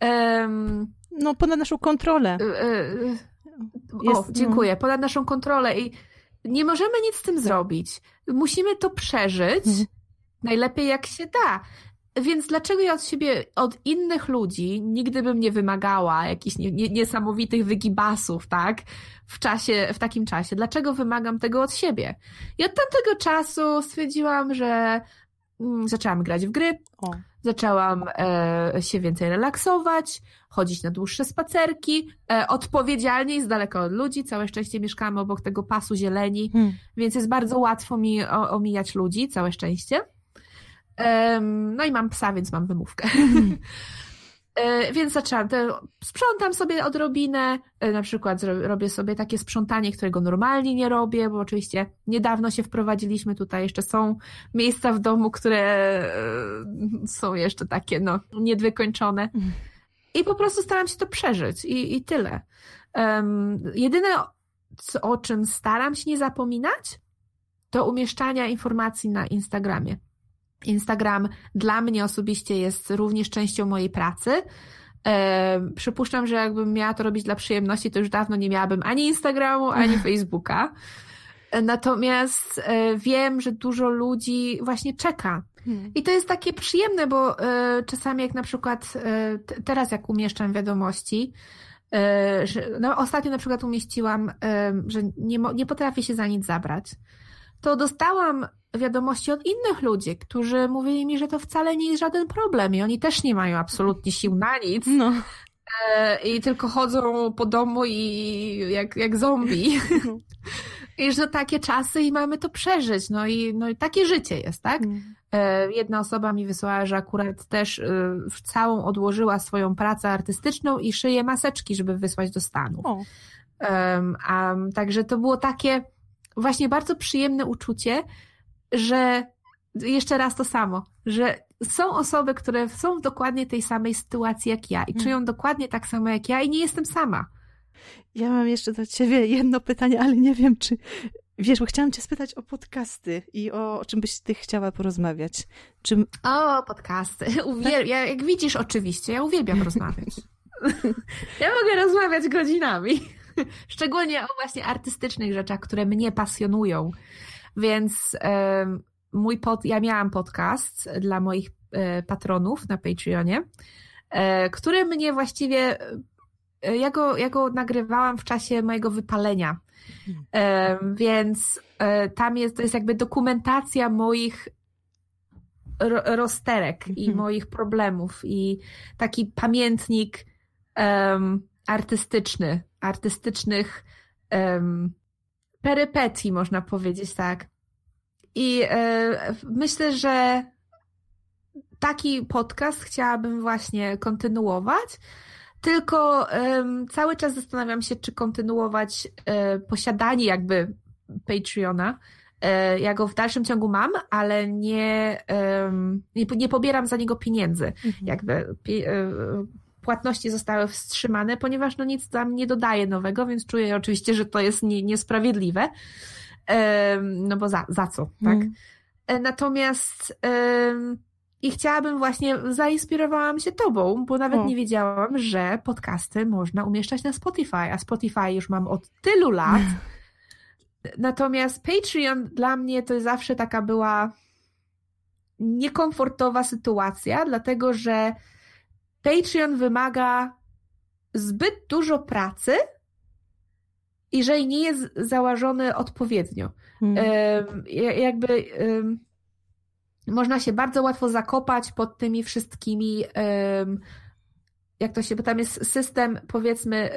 Speaker 2: Um,
Speaker 1: no, ponad naszą kontrolę.
Speaker 2: E, o, no. dziękuję. No. Ponad naszą kontrolę i nie możemy nic z tym zrobić. Musimy to przeżyć mhm. najlepiej jak się da. Więc dlaczego ja od siebie, od innych ludzi nigdy bym nie wymagała jakichś niesamowitych wygibasów, tak? W czasie, w takim czasie. Dlaczego wymagam tego od siebie? I od tamtego czasu stwierdziłam, że mm, zaczęłam grać w gry, o. zaczęłam e, się więcej relaksować, chodzić na dłuższe spacerki, e, odpowiedzialnie i z daleka od ludzi. Całe szczęście mieszkamy obok tego pasu zieleni, hmm. więc jest bardzo łatwo mi o, omijać ludzi, całe szczęście. No i mam psa, więc mam wymówkę. Mm. Więc zaczęłam, sprzątam sobie odrobinę, e, na przykład robię sobie takie sprzątanie, którego normalnie nie robię, bo oczywiście niedawno się wprowadziliśmy tutaj, jeszcze są miejsca w domu, które e, są jeszcze takie, no, niewykończone. Mm. I po prostu staram się to przeżyć i, i tyle. Um, jedyne, o czym staram się nie zapominać, to umieszczania informacji na Instagramie. Instagram dla mnie osobiście jest również częścią mojej pracy. E, przypuszczam, że jakbym miała to robić dla przyjemności, to już dawno nie miałabym ani Instagramu, ani Facebooka. Natomiast e, wiem, że dużo ludzi właśnie czeka. Hmm. I to jest takie przyjemne, bo e, czasami jak na przykład e, teraz jak umieszczam wiadomości, e, że, no, ostatnio na przykład umieściłam, e, że nie, nie potrafię się za nic zabrać to dostałam wiadomości od innych ludzi, którzy mówili mi, że to wcale nie jest żaden problem i oni też nie mają absolutnie sił na nic. No. E, I tylko chodzą po domu i jak, jak zombie. I że takie czasy i mamy to przeżyć. No i, no i takie życie jest, tak? Mm. E, jedna osoba mi wysłała, że akurat też e, całą odłożyła swoją pracę artystyczną i szyje maseczki, żeby wysłać do Stanów. Um, a, także to było takie właśnie bardzo przyjemne uczucie, że jeszcze raz to samo, że są osoby, które są w dokładnie tej samej sytuacji jak ja i mm. czują dokładnie tak samo jak ja i nie jestem sama.
Speaker 1: Ja mam jeszcze do ciebie jedno pytanie, ale nie wiem, czy Wiesz, bo chciałam cię spytać o podcasty i o, o czym byś ty chciała porozmawiać. Czym...
Speaker 2: O, podcasty. Uwiel... Ja, jak widzisz, oczywiście, ja uwielbiam rozmawiać. ja mogę rozmawiać godzinami. Szczególnie o właśnie artystycznych rzeczach, które mnie pasjonują. Więc mój pod, ja miałam podcast dla moich e, patronów na Patreonie, e, który mnie właściwie, e, ja go, ja go nagrywałam w czasie mojego wypalenia. Więc tam jest, to jest jakby dokumentacja moich rozterek i mhm. moich problemów i taki pamiętnik um, artystyczny, artystycznych um, perypetii, można powiedzieć tak. I e, myślę, że taki podcast chciałabym właśnie kontynuować. Tylko um, cały czas zastanawiam się, czy kontynuować e, posiadanie jakby Patreona. E, ja go w dalszym ciągu mam, ale nie, nie, nie pobieram za niego pieniędzy. Mhm. Jakby płatności zostały wstrzymane, ponieważ no nic tam nie dodaje nowego, więc czuję oczywiście, że to jest nie, niesprawiedliwe. No bo za, za co, tak? Mhm. Natomiast i chciałabym właśnie, zainspirowałam się tobą, bo nawet nie wiedziałam, że podcasty można umieszczać na Spotify, a Spotify już mam od tylu lat. Natomiast Patreon dla mnie to zawsze taka była niekomfortowa sytuacja, dlatego że Patreon wymaga zbyt dużo pracy, jeżeli nie jest założony odpowiednio. Hmm. jakby można się bardzo łatwo zakopać pod tymi wszystkimi, jak to się, bo tam jest system, powiedzmy,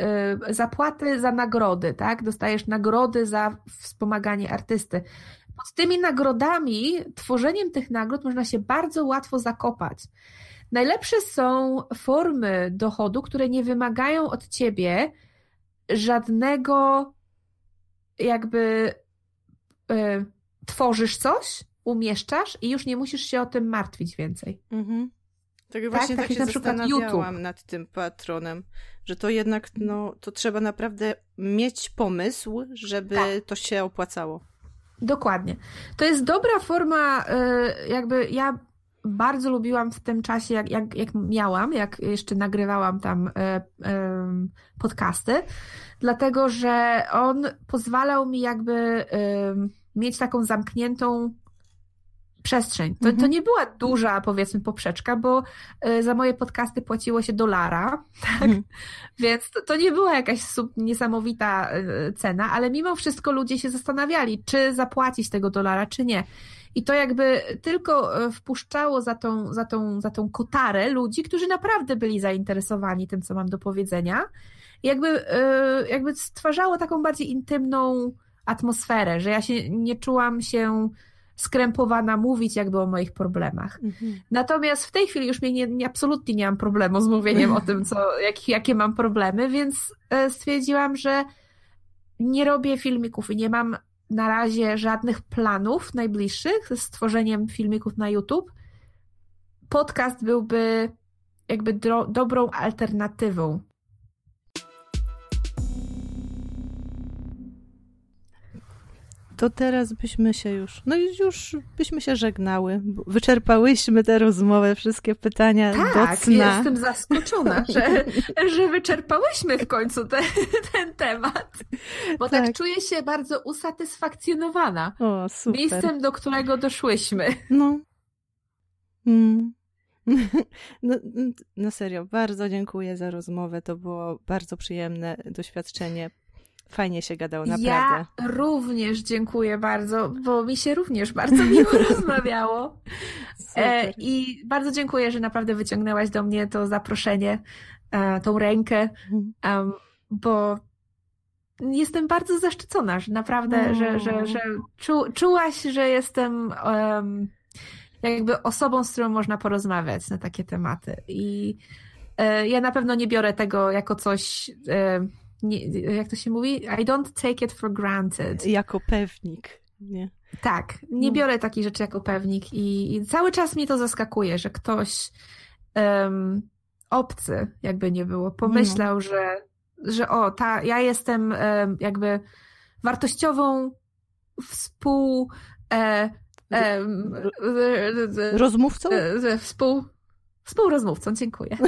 Speaker 2: zapłaty za nagrody, tak? Dostajesz nagrody za wspomaganie artysty. Pod tymi nagrodami, tworzeniem tych nagród można się bardzo łatwo zakopać. Najlepsze są formy dochodu, które nie wymagają od ciebie żadnego jakby y, tworzysz coś, umieszczasz i już nie musisz się o tym martwić więcej. Mhm.
Speaker 1: Tak, tak właśnie tak, tak się na przykład YouTube. nad tym patronem, że to jednak, no, to trzeba naprawdę mieć pomysł, żeby tak. to się opłacało.
Speaker 2: Dokładnie. To jest dobra forma, y, jakby ja bardzo lubiłam w tym czasie, jak, jak, jak miałam, jak jeszcze nagrywałam tam y, y, podcasty, dlatego że on pozwalał mi jakby mieć taką zamkniętą przestrzeń. To, mhm. to nie była duża, powiedzmy, poprzeczka, bo y, za moje podcasty płaciło się dolara, tak? Mhm. Więc to, to, nie była jakaś sub, niesamowita cena, ale mimo wszystko ludzie się zastanawiali, czy zapłacić tego dolara, czy nie. I to jakby tylko y, wpuszczało za tą, za tą, za tą kotarę ludzi, którzy naprawdę byli zainteresowani tym, co mam do powiedzenia. I jakby, jakby stwarzało taką bardziej intymną atmosferę, że ja się nie czułam się skrępowana mówić jakby o moich problemach. Mhm. Natomiast w tej chwili już mnie nie, nie, absolutnie nie mam problemu z mówieniem o tym, co, jak, jakie mam problemy, więc e, stwierdziłam, że nie robię filmików i nie mam na razie żadnych planów najbliższych z tworzeniem filmików na YouTube. Podcast byłby jakby do, dobrą alternatywą
Speaker 1: to teraz byśmy się już, no już byśmy się żegnały. Wyczerpałyśmy tę rozmowę, wszystkie pytania
Speaker 2: tak, do cna. jestem zaskoczona, że, że wyczerpałyśmy w końcu te, ten temat. Bo tak. tak. czuję się bardzo usatysfakcjonowana. O, super. Miejscem, do którego doszłyśmy.
Speaker 1: No. Mm. No, no serio, bardzo dziękuję za rozmowę. To było bardzo przyjemne doświadczenie Fajnie się gadało, naprawdę.
Speaker 2: Ja również dziękuję bardzo, bo mi się również bardzo miło rozmawiało. E, I bardzo dziękuję, że naprawdę wyciągnęłaś do mnie to zaproszenie, e, tą rękę, um, bo jestem bardzo zaszczycona, że naprawdę, że, że, że czu, czułaś, że jestem um, jakby osobą, z którą można porozmawiać na takie tematy. I e, ja na pewno nie biorę tego jako coś e, nie, jak to się mówi? I don't take it for granted.
Speaker 1: Jako pewnik, nie?
Speaker 2: Tak, nie no. biorę takich rzeczy jako pewnik i, i, cały czas mnie to zaskakuje, że ktoś um, obcy, jakby nie było, pomyślał, no. że, że o, ta, ja jestem um, jakby wartościową współ... E, e,
Speaker 1: Rozmówcą?
Speaker 2: E, współ, współrozmówcą, dziękuję.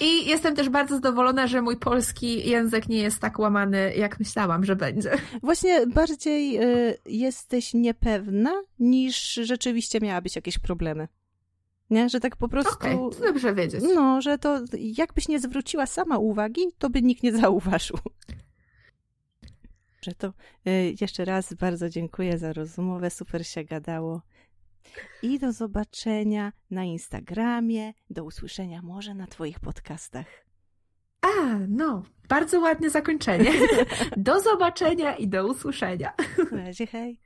Speaker 2: I jestem też bardzo zadowolona, że mój polski język nie jest tak łamany, jak myślałam, że będzie.
Speaker 1: Właśnie bardziej y, jesteś niepewna, niż rzeczywiście miałabyś jakieś problemy. Nie? Że tak po prostu.
Speaker 2: Okej, okay, dobrze wiedzieć.
Speaker 1: No, że to jakbyś nie zwróciła sama uwagi, to by nikt nie zauważył. Że to y, jeszcze raz bardzo dziękuję za rozmowę, super się gadało. I do zobaczenia na Instagramie, do usłyszenia może na Twoich podcastach.
Speaker 2: A, no, bardzo ładne zakończenie. Do zobaczenia i do usłyszenia.
Speaker 1: Na razie, hej.